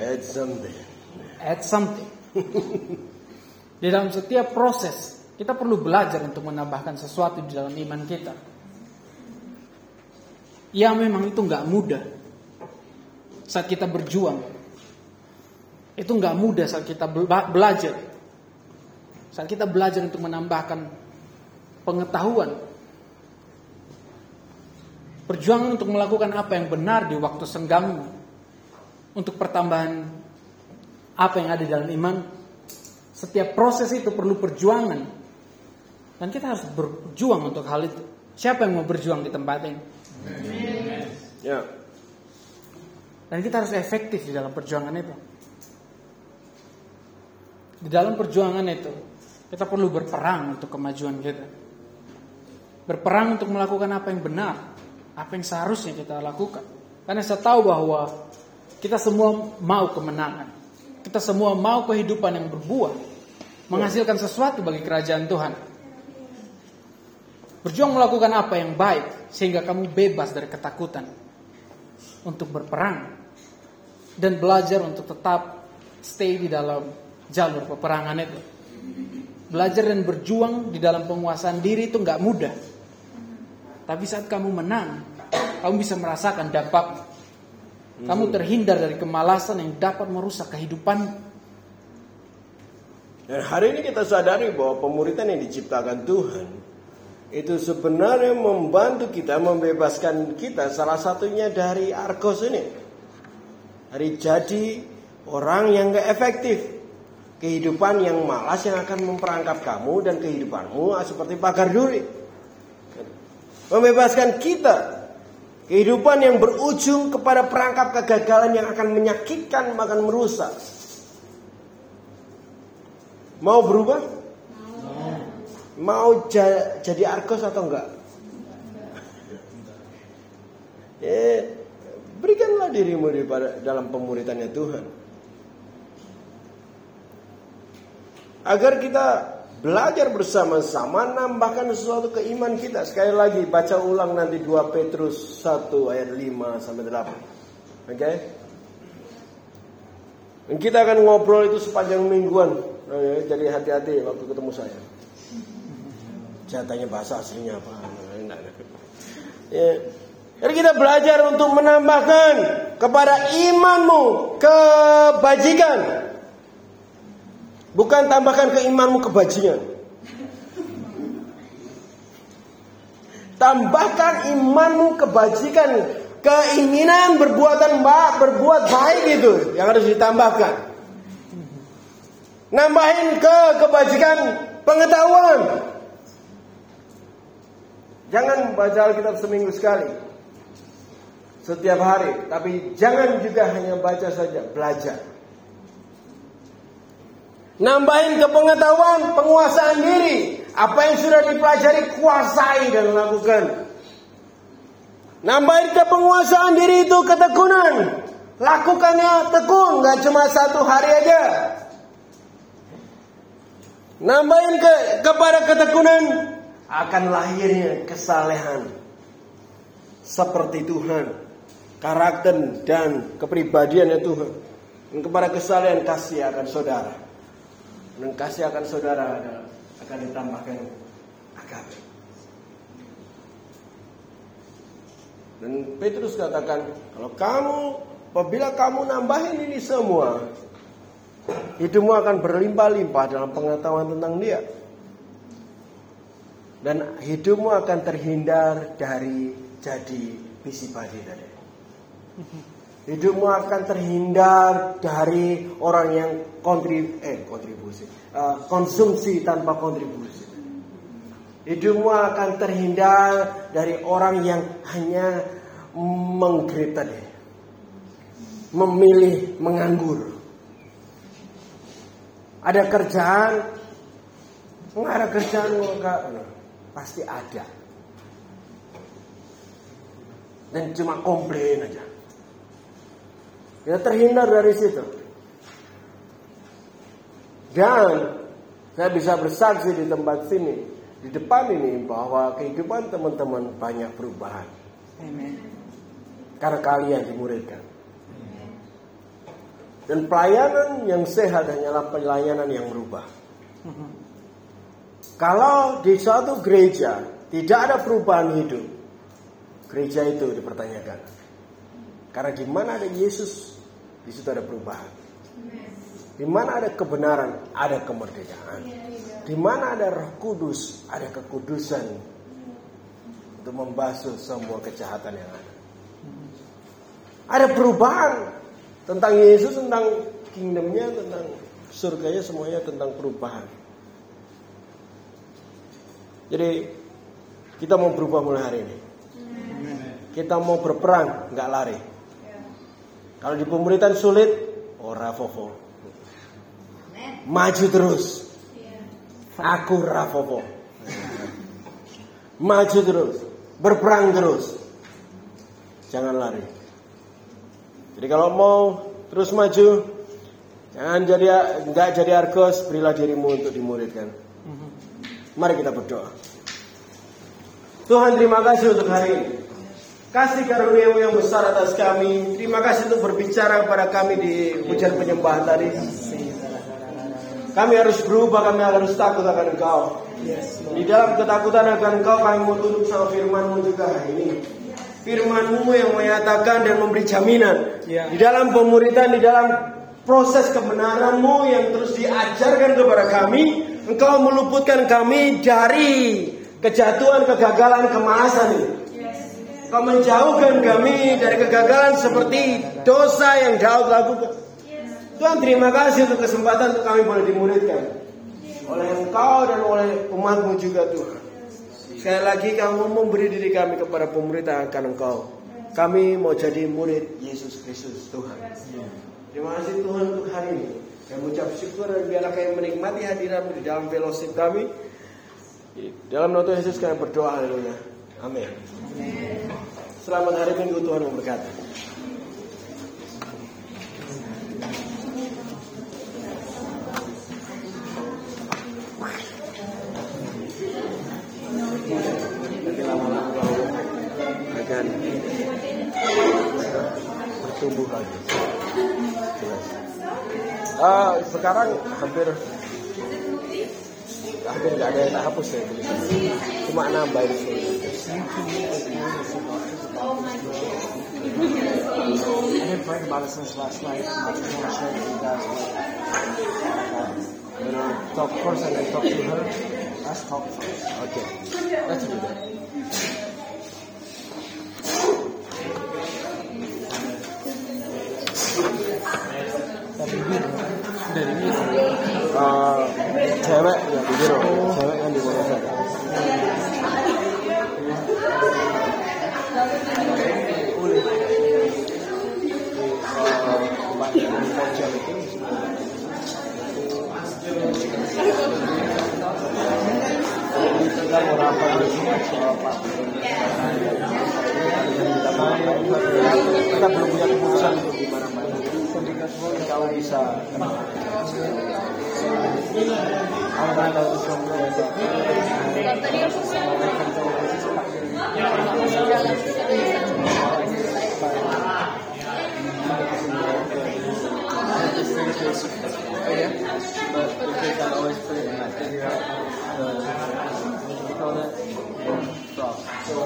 Add something. Add something. di dalam setiap proses kita perlu belajar untuk menambahkan sesuatu di dalam iman kita. Ya memang itu nggak mudah saat kita berjuang. Itu nggak mudah saat kita bela- belajar. Saat kita belajar untuk menambahkan pengetahuan. Perjuangan untuk melakukan apa yang benar di waktu senggangmu. Untuk pertambahan apa yang ada dalam iman. Setiap proses itu perlu perjuangan. Dan kita harus berjuang untuk hal itu. Siapa yang mau berjuang di tempat ini? Ya. Dan kita harus efektif di dalam perjuangan itu. Di dalam perjuangan itu, kita perlu berperang untuk kemajuan kita. Berperang untuk melakukan apa yang benar, apa yang seharusnya kita lakukan. Karena saya tahu bahwa kita semua mau kemenangan. Kita semua mau kehidupan yang berbuah, menghasilkan sesuatu bagi kerajaan Tuhan. Berjuang melakukan apa yang baik sehingga kamu bebas dari ketakutan untuk berperang dan belajar untuk tetap stay di dalam jalur peperangan itu. Belajar dan berjuang di dalam penguasaan diri itu nggak mudah. Tapi saat kamu menang, kamu bisa merasakan dampak. Kamu terhindar dari kemalasan yang dapat merusak kehidupan. Dan hari ini kita sadari bahwa pemuritan yang diciptakan Tuhan itu sebenarnya membantu kita membebaskan kita salah satunya dari argos ini. Dari jadi orang yang gak efektif. Kehidupan yang malas yang akan memperangkap kamu dan kehidupanmu seperti pagar duri. Membebaskan kita Kehidupan yang berujung kepada perangkap kegagalan yang akan menyakitkan, bahkan merusak. Mau berubah? Mau ja jadi argos atau enggak? Eh, berikanlah dirimu di dalam pemuritannya Tuhan. Agar kita belajar bersama-sama nambahkan sesuatu ke iman kita. Sekali lagi baca ulang nanti 2 Petrus 1 ayat 5 sampai 8. Oke? Okay? Dan kita akan ngobrol itu sepanjang mingguan. Jadi hati-hati waktu ketemu saya. Jatanya bahasa aslinya apa? Ya. Jadi kita belajar untuk menambahkan kepada imanmu kebajikan. Bukan tambahkan keimanmu kebajikan. Tambahkan imanmu kebajikan, keinginan berbuatan baik, berbuat baik itu yang harus ditambahkan. Nambahin ke kebajikan pengetahuan. Jangan baca Alkitab seminggu sekali. Setiap hari, tapi jangan juga hanya baca saja, belajar. Nambahin kepengetahuan, penguasaan diri. Apa yang sudah dipelajari kuasai dan lakukan. Nambahin kepenguasaan diri itu ketekunan. Lakukannya tekun, nggak cuma satu hari aja. Nambahin ke, kepada ketekunan akan lahirnya kesalehan seperti Tuhan, karakter dan kepribadiannya Tuhan. Dan kepada kesalehan kasih akan saudara dan kasih akan saudara akan ditambahkan agape. Dan Petrus katakan, kalau kamu, apabila kamu nambahin ini semua, hidupmu akan berlimpah-limpah dalam pengetahuan tentang dia. Dan hidupmu akan terhindar dari jadi bisibadi tadi. Hidupmu akan terhindar dari orang yang kontrib eh kontribusi, uh, konsumsi tanpa kontribusi. Hidupmu akan terhindar dari orang yang hanya menggerita deh, memilih menganggur. Ada kerjaan, nggak ada kerjaan enggak, pasti ada. Dan cuma komplain aja. Ya terhindar dari situ. Dan saya bisa bersaksi di tempat sini, di depan ini bahwa kehidupan teman-teman banyak perubahan. Amen. Karena kalian dimuridkan. Dan pelayanan yang sehat hanyalah pelayanan yang berubah. Kalau di suatu gereja tidak ada perubahan hidup, gereja itu dipertanyakan. Karena di mana ada Yesus, di situ ada perubahan. Di mana ada kebenaran, ada kemerdekaan. Di mana ada Roh Kudus, ada kekudusan untuk membasuh semua kejahatan yang ada. Ada perubahan tentang Yesus, tentang kingdomnya, tentang surganya, semuanya tentang perubahan. Jadi kita mau berubah mulai hari ini. Kita mau berperang, nggak lari. Kalau di pemerintahan sulit, ora fofo. Maju terus. Aku rapopo. Maju terus. Berperang terus. Jangan lari. Jadi kalau mau terus maju, jangan jadi nggak jadi argos, berilah dirimu untuk dimuridkan. Mari kita berdoa. Tuhan terima kasih untuk hari ini. Kasih karunia yang besar atas kami. Terima kasih untuk berbicara kepada kami di pujian penyembahan tadi. Kami harus berubah, kami harus takut akan Engkau. Di dalam ketakutan akan Engkau, kami mau tunduk sama firman-Mu juga hari ini. Firman-Mu yang menyatakan dan memberi jaminan. Di dalam pemuritan, di dalam proses kebenaran-Mu yang terus diajarkan kepada kami. Engkau meluputkan kami dari kejatuhan, kegagalan, kemalasan ini. Kau menjauhkan kami dari kegagalan seperti dosa yang Daud lakukan. Tuhan terima kasih untuk kesempatan untuk kami boleh dimuridkan oleh Engkau dan oleh umatmu juga Tuhan. Sekali lagi kamu memberi diri kami kepada pemerintahan akan Engkau. Kami mau jadi murid Yesus Kristus Tuhan. Terima kasih Tuhan untuk hari ini. Kami mengucap syukur dan biarlah kami menikmati hadirat di dalam fellowship kami. Dalam nama Tuhan Yesus kami berdoa, haleluya. Amin. Selamat hari Minggu Tuhan memberkati. Sekarang hampir hampir nggak ada yang tak hapus ya. Cuma nambahin I didn't pray about it since last night. I just want to share with you guys what you know, talk first and then talk to her Let's talk first. okay let's do that cewek ya di Biro cewek kan di Monosa kita kita belum punya keputusan untuk gimana mana kalau bisa I'm not allowed to show no So,